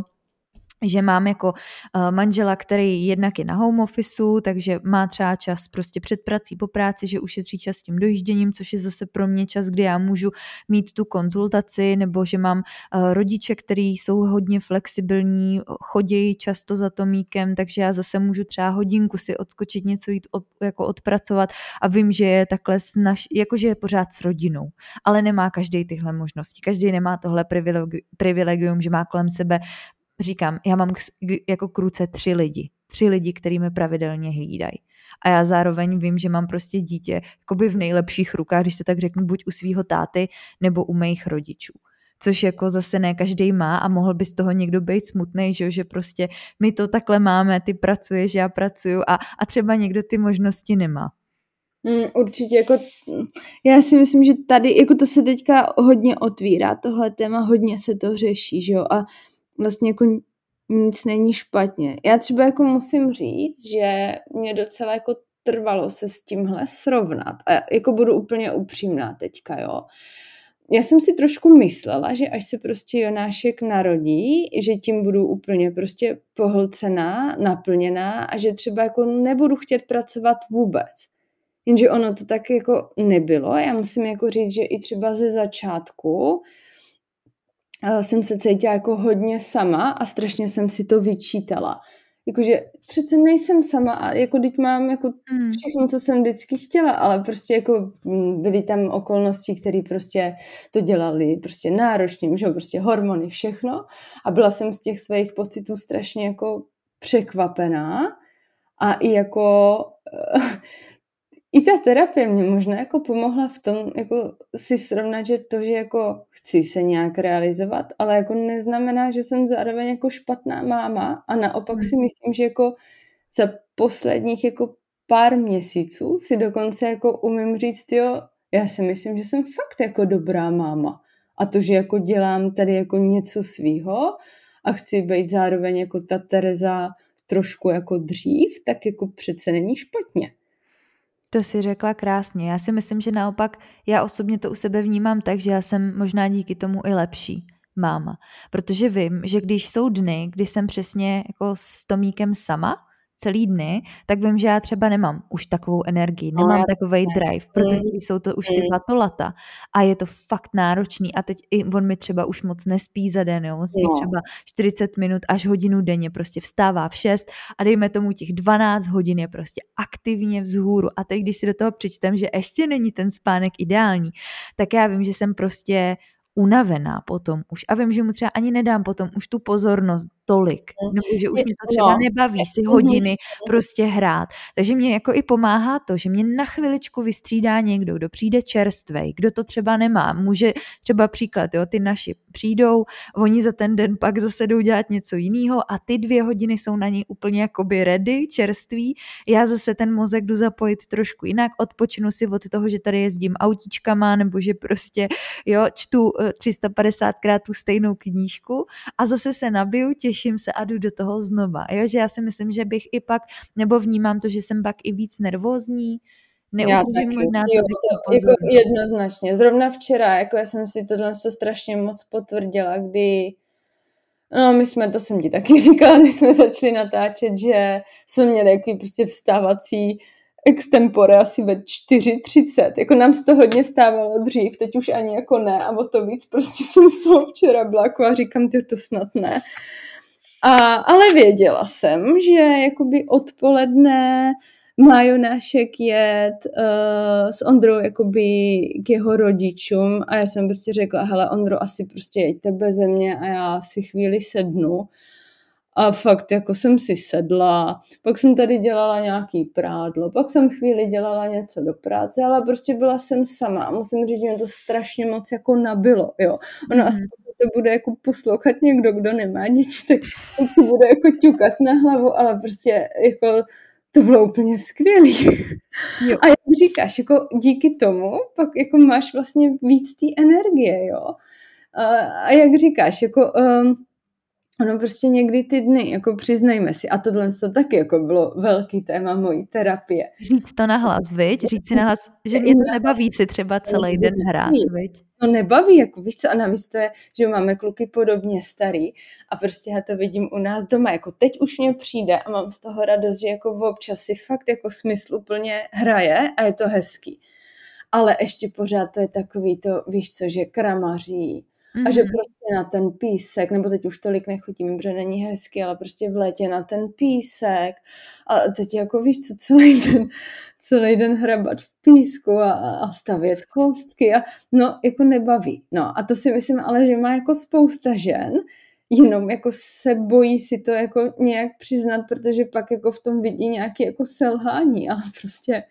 že mám jako uh, manžela, který jednak je na home officeu, takže má třeba čas prostě před prací, po práci, že ušetří čas tím dojížděním, což je zase pro mě čas, kdy já můžu mít tu konzultaci, nebo že mám uh, rodiče, který jsou hodně flexibilní, chodí často za Tomíkem, takže já zase můžu třeba hodinku si odskočit, něco jít od, jako odpracovat a vím, že je takhle snaž, jakože je pořád s rodinou, ale nemá každý tyhle možnosti, každý nemá tohle privilegium, že má kolem sebe říkám, já mám jako kruce tři lidi. Tři lidi, který mi pravidelně hlídají. A já zároveň vím, že mám prostě dítě jakoby v nejlepších rukách, když to tak řeknu, buď u svého táty nebo u mých rodičů což jako zase ne každý má a mohl by z toho někdo být smutný, že, že prostě my to takhle máme, ty pracuješ, já pracuju a, a třeba někdo ty možnosti nemá. Mm, určitě, jako já si myslím, že tady, jako to se teďka hodně otvírá, tohle téma, hodně se to řeší, že jo, a vlastně jako nic není špatně. Já třeba jako musím říct, že mě docela jako trvalo se s tímhle srovnat. A jako budu úplně upřímná teďka, jo. Já jsem si trošku myslela, že až se prostě Jonášek narodí, že tím budu úplně prostě pohlcená, naplněná a že třeba jako nebudu chtět pracovat vůbec. Jenže ono to tak jako nebylo. Já musím jako říct, že i třeba ze začátku jsem se cítila jako hodně sama a strašně jsem si to vyčítala. Jakože přece nejsem sama a jako teď mám jako hmm. všechno, co jsem vždycky chtěla, ale prostě jako mm, byly tam okolnosti, které prostě to dělali prostě náročným, že prostě hormony, všechno a byla jsem z těch svých pocitů strašně jako překvapená a i jako i ta terapie mě možná jako pomohla v tom jako si srovnat, že to, že jako chci se nějak realizovat, ale jako neznamená, že jsem zároveň jako špatná máma a naopak si hmm. myslím, že jako za posledních jako pár měsíců si dokonce jako umím říct, jo, já si myslím, že jsem fakt jako dobrá máma. A to, že jako dělám tady jako něco svýho a chci být zároveň jako ta Tereza trošku jako dřív, tak jako přece není špatně. To si řekla krásně. Já si myslím, že naopak já osobně to u sebe vnímám tak, že já jsem možná díky tomu i lepší máma. Protože vím, že když jsou dny, kdy jsem přesně jako s Tomíkem sama, celý dny, tak vím, že já třeba nemám už takovou energii, no, nemám no, takový drive, protože mm. jsou to už ty mm. vatolata a je to fakt náročný a teď i on mi třeba už moc nespí za den, jo, spí no. třeba 40 minut až hodinu denně, prostě vstává v 6 a dejme tomu těch 12 hodin je prostě aktivně vzhůru a teď, když si do toho přičtem, že ještě není ten spánek ideální, tak já vím, že jsem prostě unavená potom už a vím, že mu třeba ani nedám potom už tu pozornost tolik, nebo že už mě to třeba no. nebaví si hodiny prostě hrát. Takže mě jako i pomáhá to, že mě na chviličku vystřídá někdo, kdo přijde čerstvej, kdo to třeba nemá. Může třeba příklad, jo, ty naši přijdou, oni za ten den pak zase jdou dělat něco jiného a ty dvě hodiny jsou na ní úplně jakoby ready, čerství. Já zase ten mozek jdu zapojit trošku jinak, odpočinu si od toho, že tady jezdím autíčkama, nebo že prostě, jo, čtu 350krát eh, tu stejnou knížku a zase se nabiju, těším se a jdu do toho znova. Jo, že já si myslím, že bych i pak, nebo vnímám to, že jsem pak i víc nervózní, neudržím možná jo, to, jako jednoznačně. Zrovna včera, jako já jsem si tohle to strašně moc potvrdila, kdy No, my jsme, to jsem ti taky říkala, když jsme začali natáčet, že jsme měli jaký prostě vstávací extempore asi ve 4.30. Jako nám z toho hodně stávalo dřív, teď už ani jako ne a o to víc prostě jsem z toho včera byla a říkám, ty to snad ne. A, ale věděla jsem, že jakoby odpoledne má Jonášek jet uh, s Ondrou jakoby k jeho rodičům a já jsem prostě řekla, hele Ondro, asi prostě jeďte bez mě a já si chvíli sednu. A fakt jako jsem si sedla, pak jsem tady dělala nějaký prádlo, pak jsem chvíli dělala něco do práce, ale prostě byla jsem sama a musím říct, že mě to strašně moc jako nabilo, jo. Ono mm. asi to bude jako poslouchat někdo, kdo nemá děti, tak, si bude jako ťukat na hlavu, ale prostě jako to bylo úplně skvělý. Jo. A jak říkáš, jako díky tomu pak jako máš vlastně víc té energie, jo. A, a jak říkáš, jako um, ono prostě někdy ty dny, jako přiznejme si, a tohle to taky jako bylo velký téma mojí terapie. Říct to nahlas, viď? Říct si nahlas, že mě to nebaví si třeba celý den hrát, viď? No nebaví, jako víš co, a navíc to je, že máme kluky podobně starý a prostě já to vidím u nás doma, jako teď už mě přijde a mám z toho radost, že jako občas si fakt jako smysl úplně hraje a je to hezký. Ale ještě pořád to je takový to, víš co, že kramaří, Mm-hmm. A že prostě na ten písek, nebo teď už tolik nechutím, protože není hezky, ale prostě v létě na ten písek. A teď jako víš co, celý den, celý den hrabat v písku a, a stavět kostky a no, jako nebaví. No a to si myslím ale, že má jako spousta žen, jenom jako se bojí si to jako nějak přiznat, protože pak jako v tom vidí nějaké jako selhání, ale prostě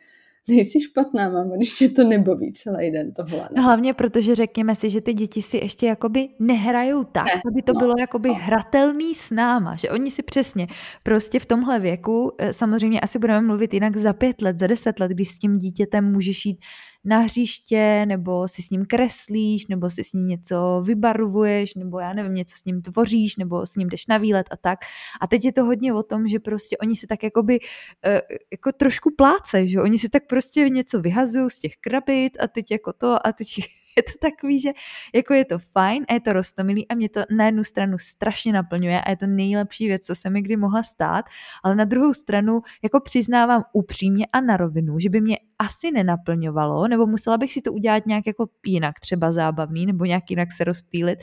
nejsi špatná máma, když tě to nebaví celý den tohle. No hlavně protože řekněme si, že ty děti si ještě jakoby nehrajou tak, ne, aby to no, bylo jakoby no. hratelný s náma, že oni si přesně prostě v tomhle věku, eh, samozřejmě asi budeme mluvit jinak za pět let, za deset let, když s tím dítětem můžeš jít na hřiště, nebo si s ním kreslíš, nebo si s ním něco vybarvuješ, nebo já nevím, něco s ním tvoříš, nebo s ním jdeš na výlet a tak. A teď je to hodně o tom, že prostě oni si tak jakoby uh, jako trošku pláce, že oni si tak prostě něco vyhazují z těch krabit a teď jako to a teď je to takový, že jako je to fajn a je to rostomilý a mě to na jednu stranu strašně naplňuje a je to nejlepší věc, co se mi kdy mohla stát, ale na druhou stranu jako přiznávám upřímně a na rovinu, že by mě asi nenaplňovalo, nebo musela bych si to udělat nějak jako jinak, třeba zábavný, nebo nějak jinak se rozptýlit,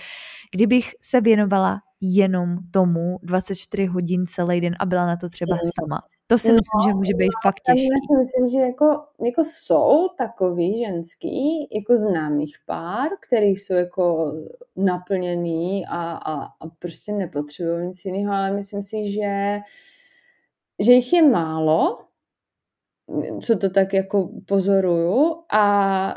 kdybych se věnovala jenom tomu 24 hodin celý den a byla na to třeba sama. To si no, myslím, že může být fakt těžké. Já si myslím, že jako, jako jsou takový ženský, jako známých pár, který jsou jako naplněný a, a, a prostě nepotřebují nic jiného, ale myslím si, že, že jich je málo, co to tak jako pozoruju a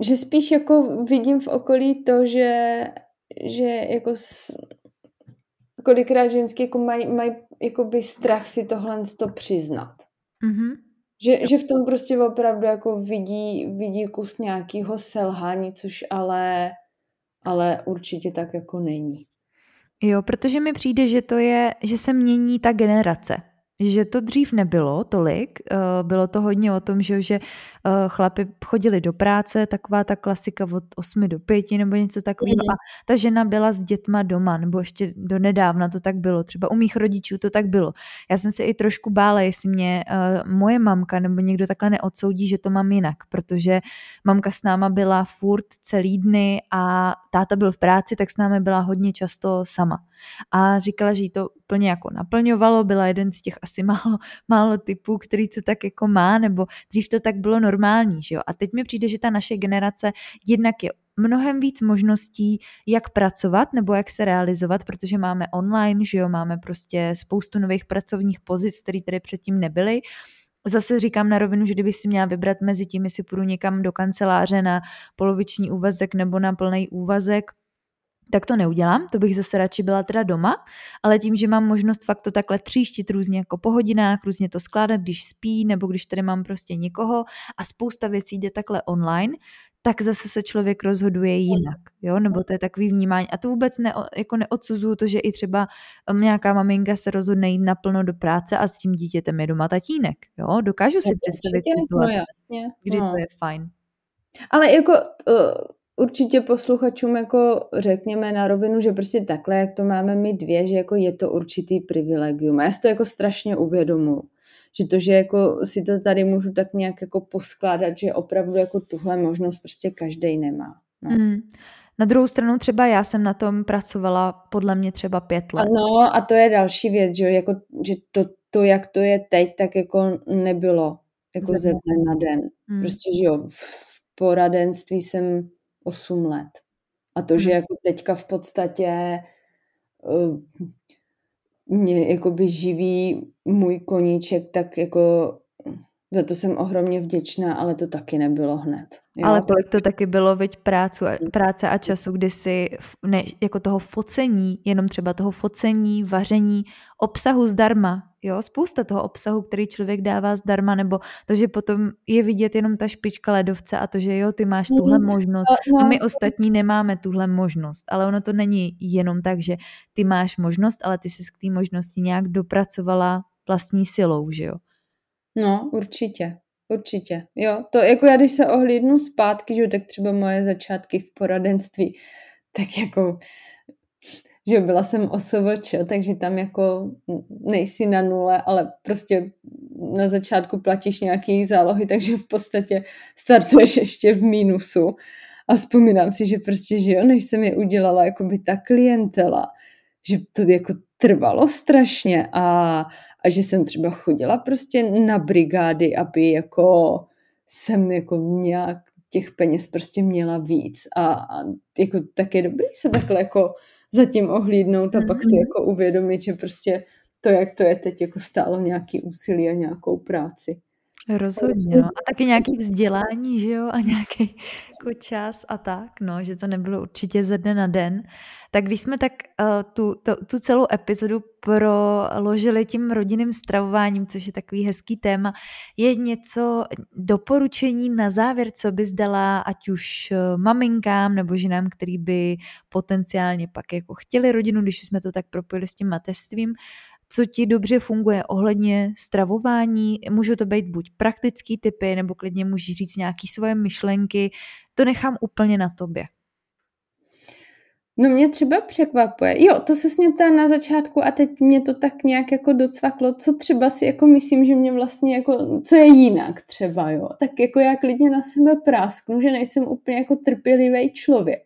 že spíš jako vidím v okolí to, že, že jako s, kolikrát ženský jako mají maj, jakoby strach si tohle to přiznat. Mm-hmm. Že, že v tom prostě opravdu jako vidí, vidí kus nějakého selhání, což ale, ale určitě tak jako není. Jo, protože mi přijde, že to je, že se mění ta generace že to dřív nebylo tolik, eh, bylo to hodně o tom, že, že eh, chlapi chodili do práce, taková ta klasika od 8 do 5 nebo něco takového mm. a ta žena byla s dětma doma, nebo ještě do nedávna to tak bylo, třeba u mých rodičů to tak bylo. Já jsem se i trošku bála, jestli mě uh, moje mamka nebo někdo takhle neodsoudí, že to mám jinak, protože mamka s náma byla furt celý dny a táta byl v práci, tak s námi byla hodně často sama. A říkala, že jí to úplně jako naplňovalo, byla jeden z těch asi málo, málo typů, který to tak jako má, nebo dřív to tak bylo normální, že jo. A teď mi přijde, že ta naše generace jednak je mnohem víc možností, jak pracovat nebo jak se realizovat, protože máme online, že jo, máme prostě spoustu nových pracovních pozic, které tady předtím nebyly. Zase říkám na rovinu, že kdyby si měla vybrat mezi tím, jestli půjdu někam do kanceláře na poloviční úvazek nebo na plný úvazek, tak to neudělám, to bych zase radši byla teda doma, ale tím, že mám možnost fakt to takhle tříštit různě jako po hodinách, různě to skládat, když spí, nebo když tady mám prostě někoho a spousta věcí jde takhle online, tak zase se člověk rozhoduje jinak, jo, nebo to je takový vnímání. A to vůbec ne, jako neodsuzuju to, že i třeba um, nějaká maminka se rozhodne jít naplno do práce a s tím dítětem je doma tatínek, jo, dokážu si představit no situaci, no jasně. kdy no. to je fajn. Ale jako uh určitě posluchačům jako řekněme na rovinu, že prostě takhle, jak to máme my dvě, že jako je to určitý privilegium. A já si to jako strašně uvědomuji. Že to, že jako si to tady můžu tak nějak jako poskládat, že opravdu jako tuhle možnost prostě každý nemá. No. Mm. Na druhou stranu třeba já jsem na tom pracovala podle mě třeba pět let. No a to je další věc, že, jako, že to, to, jak to je teď, tak jako nebylo jako ze dne na den. Hmm. Prostě, že jo, v poradenství jsem 8 let. A to, že hmm. jako teďka v podstatě uh, mě jakoby živí můj koníček, tak jako za to jsem ohromně vděčná, ale to taky nebylo hned. Jo? Ale kolik to taky bylo, veď prácu, práce a času, kdy si ne, jako toho focení, jenom třeba toho focení, vaření, obsahu zdarma, jo, spousta toho obsahu, který člověk dává zdarma, nebo to, že potom je vidět jenom ta špička ledovce a to, že jo, ty máš tuhle mm. možnost a my ostatní nemáme tuhle možnost, ale ono to není jenom tak, že ty máš možnost, ale ty jsi k té možnosti nějak dopracovala vlastní silou, že jo. No, určitě. Určitě, jo. To jako já, když se ohlídnu zpátky, že tak třeba moje začátky v poradenství, tak jako, že byla jsem OSVČ, takže tam jako nejsi na nule, ale prostě na začátku platíš nějaký zálohy, takže v podstatě startuješ ještě v mínusu. A vzpomínám si, že prostě, že jo, než jsem je udělala jako by ta klientela, že to jako trvalo strašně a a že jsem třeba chodila prostě na brigády, aby jako jsem jako nějak těch peněz prostě měla víc a, a jako tak je dobrý se takhle jako zatím ohlídnout a mm-hmm. pak si mhm. jako uvědomit, že prostě to, jak to je teď, jako stálo nějaký úsilí a nějakou práci. Rozhodně, no. A taky nějaký vzdělání, že jo, a nějaký jako čas a tak, no, že to nebylo určitě ze dne na den. Tak když jsme tak uh, tu, to, tu celou epizodu proložili tím rodinným stravováním, což je takový hezký téma, je něco doporučení na závěr, co bys dala ať už eh, maminkám nebo ženám, který by potenciálně pak jako chtěli rodinu, když jsme to tak propojili s tím mateřstvím, co ti dobře funguje ohledně stravování. Můžou to být buď praktický typy, nebo klidně můžeš říct nějaký svoje myšlenky. To nechám úplně na tobě. No mě třeba překvapuje. Jo, to se mě ptá na začátku a teď mě to tak nějak jako docvaklo, co třeba si jako myslím, že mě vlastně jako, co je jinak třeba, jo. Tak jako já klidně na sebe prásknu, že nejsem úplně jako trpělivý člověk.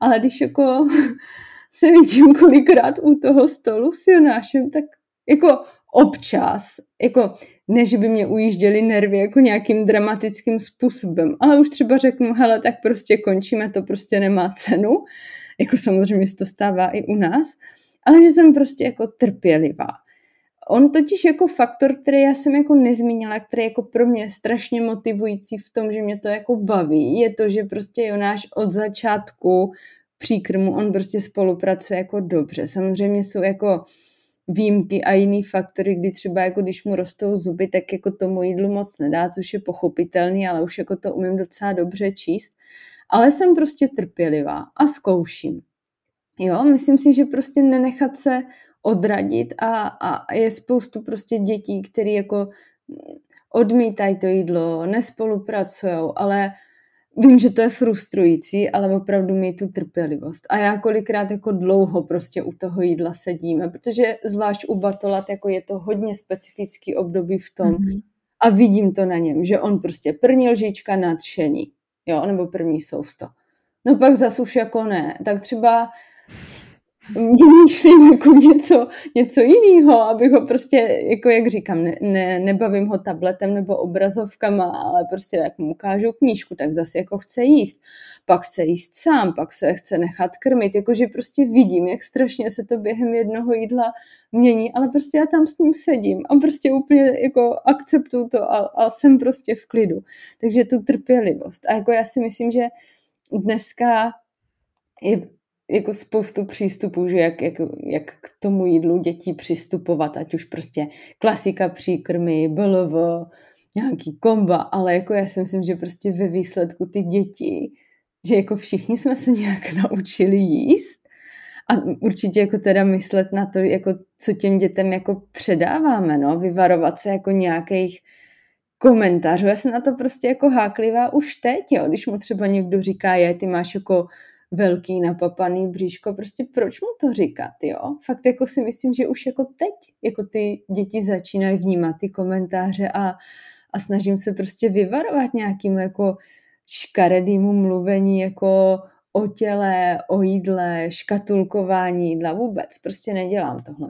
Ale když jako se vidím kolikrát u toho stolu s Jonášem, tak jako občas, jako ne, že by mě ujížděly nervy jako nějakým dramatickým způsobem, ale už třeba řeknu, hele, tak prostě končíme, to prostě nemá cenu, jako samozřejmě se to stává i u nás, ale že jsem prostě jako trpělivá. On totiž jako faktor, který já jsem jako nezmínila, který jako pro mě je strašně motivující v tom, že mě to jako baví, je to, že prostě Jonáš od začátku příkrmu, on prostě spolupracuje jako dobře. Samozřejmě jsou jako výjimky a jiný faktory, kdy třeba jako když mu rostou zuby, tak jako tomu jídlu moc nedá, což je pochopitelný, ale už jako to umím docela dobře číst. Ale jsem prostě trpělivá a zkouším. Jo, myslím si, že prostě nenechat se odradit a, a je spoustu prostě dětí, které jako odmítají to jídlo, nespolupracují, ale vím, že to je frustrující, ale opravdu mít tu trpělivost. A já kolikrát jako dlouho prostě u toho jídla sedíme, protože zvlášť u batolat jako je to hodně specifický období v tom mm-hmm. a vidím to na něm, že on prostě první lžička nadšení, jo, nebo první sousto. No pak zas už jako ne. Tak třeba vymýšlím jako něco, něco jiného, abych ho prostě, jako jak říkám, ne, ne, nebavím ho tabletem nebo obrazovkama, ale prostě jak mu ukážu knížku, tak zase jako chce jíst. Pak chce jíst sám, pak se chce nechat krmit, jakože prostě vidím, jak strašně se to během jednoho jídla mění, ale prostě já tam s ním sedím a prostě úplně jako akceptuju to a, a jsem prostě v klidu. Takže tu trpělivost. A jako já si myslím, že dneska je jako spoustu přístupů, že jak, jak, jak k tomu jídlu dětí přistupovat, ať už prostě klasika příkrmy, BLV, nějaký komba, ale jako já si myslím, že prostě ve výsledku ty děti, že jako všichni jsme se nějak naučili jíst a určitě jako teda myslet na to, jako co těm dětem jako předáváme, no, vyvarovat se jako nějakých komentářů. Já jsem na to prostě jako háklivá už teď, jo, když mu třeba někdo říká, je, ty máš jako velký napapaný bříško, prostě proč mu to říkat, jo? Fakt jako si myslím, že už jako teď, jako ty děti začínají vnímat ty komentáře a, a snažím se prostě vyvarovat nějakým jako škaredýmu mluvení jako o těle, o jídle, škatulkování jídla, vůbec, prostě nedělám tohle.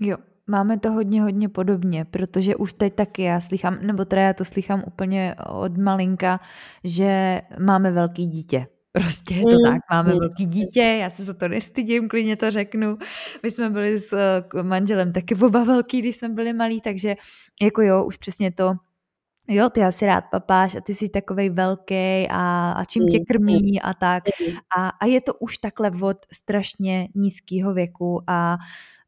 Jo, máme to hodně, hodně podobně, protože už teď taky já slychám, nebo teda já to slychám úplně od malinka, že máme velký dítě. Prostě je to mm. tak, máme mm. velký dítě, já se za to nestydím, klidně to řeknu. My jsme byli s uh, manželem taky oba velký, když jsme byli malí, takže jako jo, už přesně to, jo, ty asi rád papáš a ty jsi takovej velký a, a čím tě mm, krmí a tak. A, a je to už takhle od strašně nízkého věku a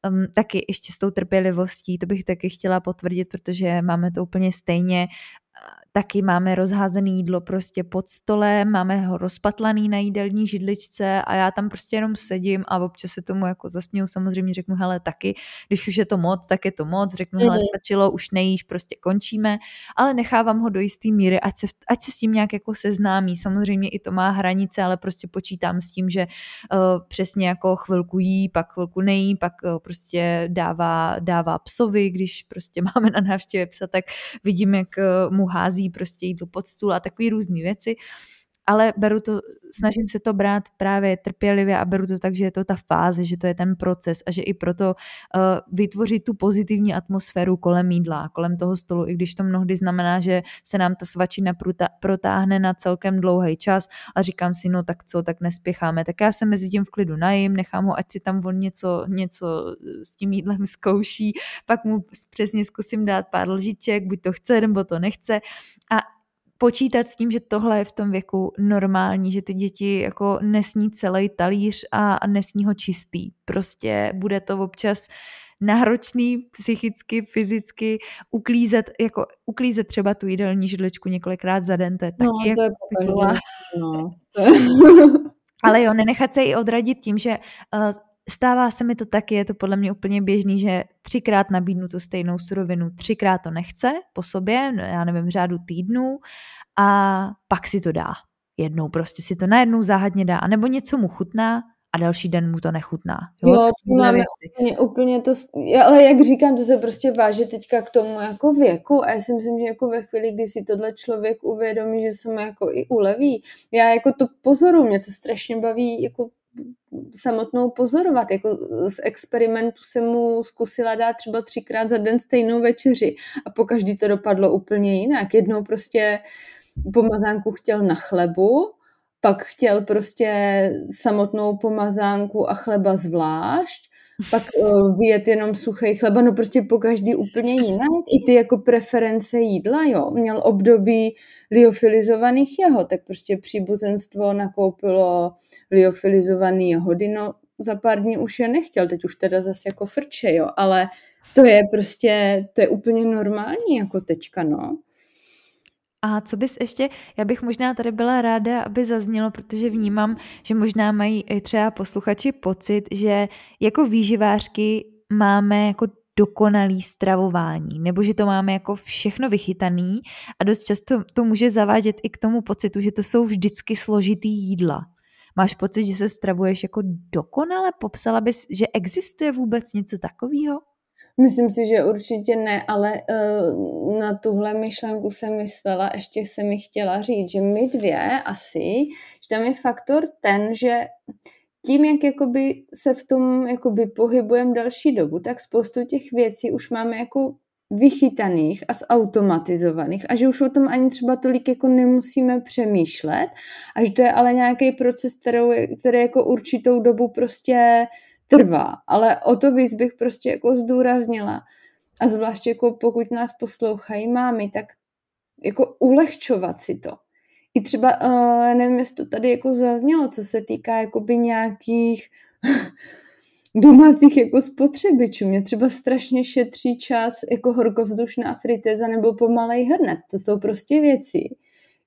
um, taky ještě s tou trpělivostí, to bych taky chtěla potvrdit, protože máme to úplně stejně taky máme rozházené jídlo prostě pod stolem, máme ho rozpatlaný na jídelní židličce a já tam prostě jenom sedím a občas se tomu jako zasměju, samozřejmě řeknu, hele taky, když už je to moc, tak je to moc, řeknu, hele, mhm. stačilo, už nejíš, prostě končíme, ale nechávám ho do jisté míry, ať se, ať se s tím nějak jako seznámí, samozřejmě i to má hranice, ale prostě počítám s tím, že uh, přesně jako chvilku jí, pak chvilku nejí, pak uh, prostě dává, dává psovi, když prostě máme na návštěvě psa, tak vidím, jak uh, mu hází prostě jídlo pod stůl a takové různé věci ale beru to, snažím se to brát právě trpělivě a beru to tak, že je to ta fáze, že to je ten proces a že i proto uh, vytvořit tu pozitivní atmosféru kolem jídla, kolem toho stolu, i když to mnohdy znamená, že se nám ta svačina protáhne na celkem dlouhý čas a říkám si, no tak co, tak nespěcháme. Tak já se mezi tím v klidu najím, nechám ho, ať si tam on něco, něco s tím jídlem zkouší, pak mu přesně zkusím dát pár lžiček, buď to chce, nebo to nechce a počítat s tím, že tohle je v tom věku normální, že ty děti jako nesní celý talíř a, a nesní ho čistý. Prostě bude to občas náročný psychicky, fyzicky uklízet, jako uklízet třeba tu jídelní židličku několikrát za den, to je no, taky no, jako to je no. Ale jo, nenechat se i odradit tím, že uh, Stává se mi to taky, je to podle mě úplně běžný, že třikrát nabídnu tu stejnou surovinu, třikrát to nechce po sobě, no, já nevím, řádu týdnů a pak si to dá. Jednou prostě si to najednou záhadně dá, anebo něco mu chutná a další den mu to nechutná. Jo, jo to máme úplně, úplně to, ale jak říkám, to se prostě váže teďka k tomu jako věku a já si myslím, že jako ve chvíli, kdy si tohle člověk uvědomí, že se mu jako i uleví, já jako to pozoru, mě to strašně baví jako samotnou pozorovat. Jako z experimentu jsem mu zkusila dát třeba třikrát za den stejnou večeři a po každý to dopadlo úplně jinak. Jednou prostě pomazánku chtěl na chlebu, pak chtěl prostě samotnou pomazánku a chleba zvlášť, pak uh, vyjet jenom suchý chleba, no prostě po každý úplně jinak. I ty jako preference jídla, jo. Měl období liofilizovaných jahod, tak prostě příbuzenstvo nakoupilo liofilizovaný jahody, no za pár dní už je nechtěl, teď už teda zase jako frče, jo, ale to je prostě, to je úplně normální jako teďka, no. A co bys ještě, já bych možná tady byla ráda, aby zaznělo, protože vnímám, že možná mají i třeba posluchači pocit, že jako výživářky máme jako dokonalý stravování, nebo že to máme jako všechno vychytaný a dost často to může zavádět i k tomu pocitu, že to jsou vždycky složitý jídla. Máš pocit, že se stravuješ jako dokonale? Popsala bys, že existuje vůbec něco takového? Myslím si, že určitě ne, ale uh, na tuhle myšlenku jsem myslela, ještě jsem mi chtěla říct, že my dvě asi, že tam je faktor ten, že tím, jak jakoby se v tom jakoby pohybujeme další dobu, tak spoustu těch věcí už máme jako vychytaných a zautomatizovaných a že už o tom ani třeba tolik jako nemusíme přemýšlet a že to je ale nějaký proces, kterou, který jako určitou dobu prostě trvá, ale o to víc bych prostě jako zdůraznila a zvláště jako pokud nás poslouchají mámy, tak jako ulehčovat si to. I třeba, uh, nevím, jestli to tady jako zaznělo, co se týká jakoby nějakých domácích jako spotřebičů. Mě třeba strašně šetří čas jako horkovzdušná friteza nebo pomalej hrnet. To jsou prostě věci,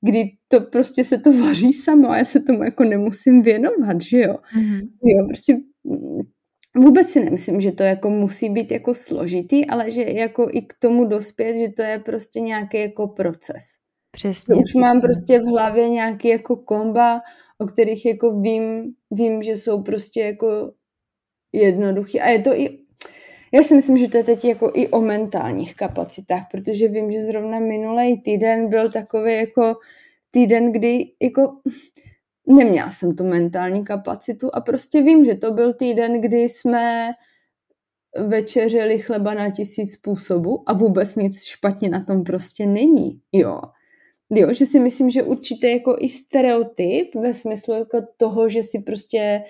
kdy to prostě se to vaří samo a já se tomu jako nemusím věnovat, že jo. Mm-hmm. Jo, prostě vůbec si nemyslím, že to jako musí být jako složitý, ale že jako i k tomu dospět, že to je prostě nějaký jako proces. Přesně. Už přesně. mám prostě v hlavě nějaký jako komba, o kterých jako vím, vím, že jsou prostě jako jednoduchý. A je to i, já si myslím, že to je teď jako i o mentálních kapacitách, protože vím, že zrovna minulý týden byl takový jako týden, kdy jako neměla jsem tu mentální kapacitu a prostě vím, že to byl týden, kdy jsme večeřili chleba na tisíc způsobů a vůbec nic špatně na tom prostě není, jo. Jo, že si myslím, že určitě jako i stereotyp ve smyslu jako toho, že si prostě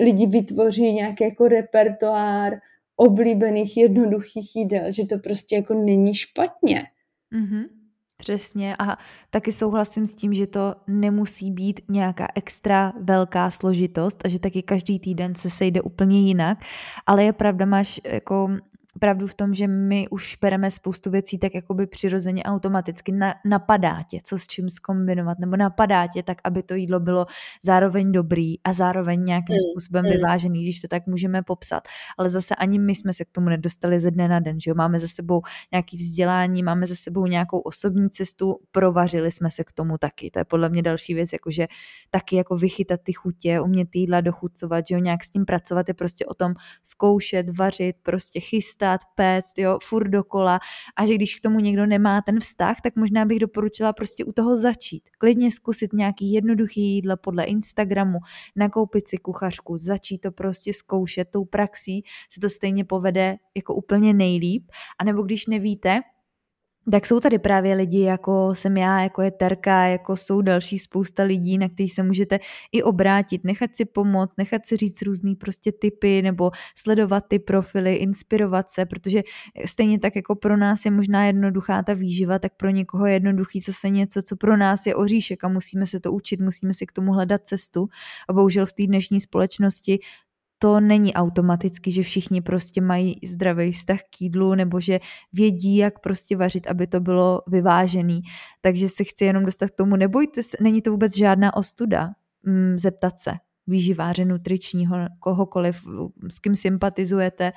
lidi vytvoří nějaký jako repertoár oblíbených jednoduchých jídel, že to prostě jako není špatně. Mm-hmm. Přesně a taky souhlasím s tím, že to nemusí být nějaká extra velká složitost a že taky každý týden se sejde úplně jinak, ale je pravda, máš jako pravdu v tom, že my už bereme spoustu věcí tak jakoby přirozeně automaticky. Na, napadá tě, co s čím zkombinovat, nebo napadá tě tak, aby to jídlo bylo zároveň dobrý a zároveň nějakým mm, způsobem mm. vyvážený, když to tak můžeme popsat. Ale zase ani my jsme se k tomu nedostali ze dne na den, že jo? Máme za sebou nějaký vzdělání, máme za sebou nějakou osobní cestu, provařili jsme se k tomu taky. To je podle mě další věc, jakože taky jako vychytat ty chutě, umět jídla dochucovat, že jo, nějak s tím pracovat je prostě o tom zkoušet, vařit, prostě chystat chystat, péct, jo, furt dokola a že když k tomu někdo nemá ten vztah, tak možná bych doporučila prostě u toho začít. Klidně zkusit nějaký jednoduchý jídlo podle Instagramu, nakoupit si kuchařku, začít to prostě zkoušet, tou praxí se to stejně povede jako úplně nejlíp. A nebo když nevíte, tak jsou tady právě lidi, jako jsem já, jako je Terka, jako jsou další spousta lidí, na kterých se můžete i obrátit, nechat si pomoct, nechat si říct různý prostě typy nebo sledovat ty profily, inspirovat se, protože stejně tak jako pro nás je možná jednoduchá ta výživa, tak pro někoho je jednoduchý zase něco, co pro nás je oříšek a musíme se to učit, musíme si k tomu hledat cestu. A bohužel v té dnešní společnosti to není automaticky, že všichni prostě mají zdravý vztah k jídlu nebo že vědí, jak prostě vařit, aby to bylo vyvážený. Takže se chci jenom dostat k tomu, nebojte se, není to vůbec žádná ostuda mm, zeptat se výživáře nutričního, kohokoliv, s kým sympatizujete,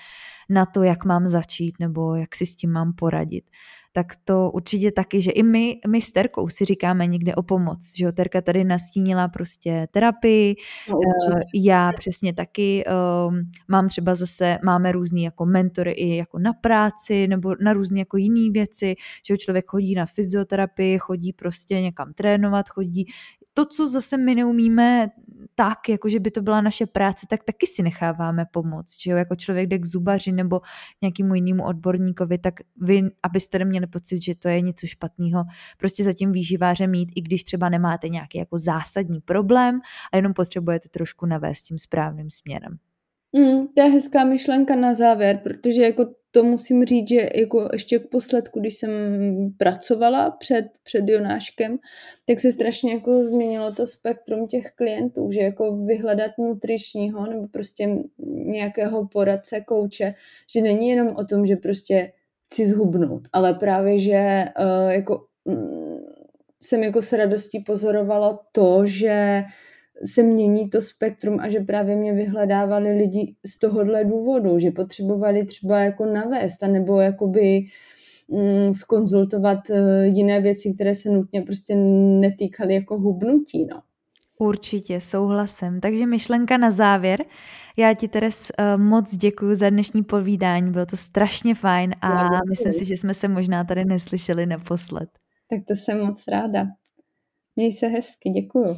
na to, jak mám začít nebo jak si s tím mám poradit tak to určitě taky, že i my, my s Terkou si říkáme někde o pomoc, že jo, Terka tady nastínila prostě terapii, no, eh, já přesně taky um, mám třeba zase, máme různý jako mentory i jako na práci nebo na různé jako jiné věci, že jo, člověk chodí na fyzioterapii, chodí prostě někam trénovat, chodí to, co zase my neumíme tak, jako že by to byla naše práce, tak taky si necháváme pomoct, že jo, jako člověk jde k zubaři nebo nějakému jinému odborníkovi, tak vy, abyste neměli pocit, že to je něco špatného, prostě za tím výživářem mít, i když třeba nemáte nějaký jako zásadní problém a jenom potřebujete trošku navést tím správným směrem. Mm, to je hezká myšlenka na závěr, protože jako to musím říct, že jako ještě k posledku, když jsem pracovala před, před Jonáškem, tak se strašně jako změnilo to spektrum těch klientů, že jako vyhledat nutričního nebo prostě nějakého poradce, kouče, že není jenom o tom, že prostě chci zhubnout, ale právě, že uh, jako um, jsem jako s radostí pozorovala to, že uh, se mění to spektrum a že právě mě vyhledávali lidi z tohohle důvodu, že potřebovali třeba jako navést, nebo jakoby mm, skonzultovat uh, jiné věci, které se nutně prostě netýkaly jako hubnutí, no. Určitě, souhlasím. Takže myšlenka na závěr. Já ti, Teres, eh, moc děkuji za dnešní povídání, bylo to strašně fajn a myslím si, že jsme se možná tady neslyšeli naposled. Tak to jsem moc ráda. Měj se hezky, děkuju.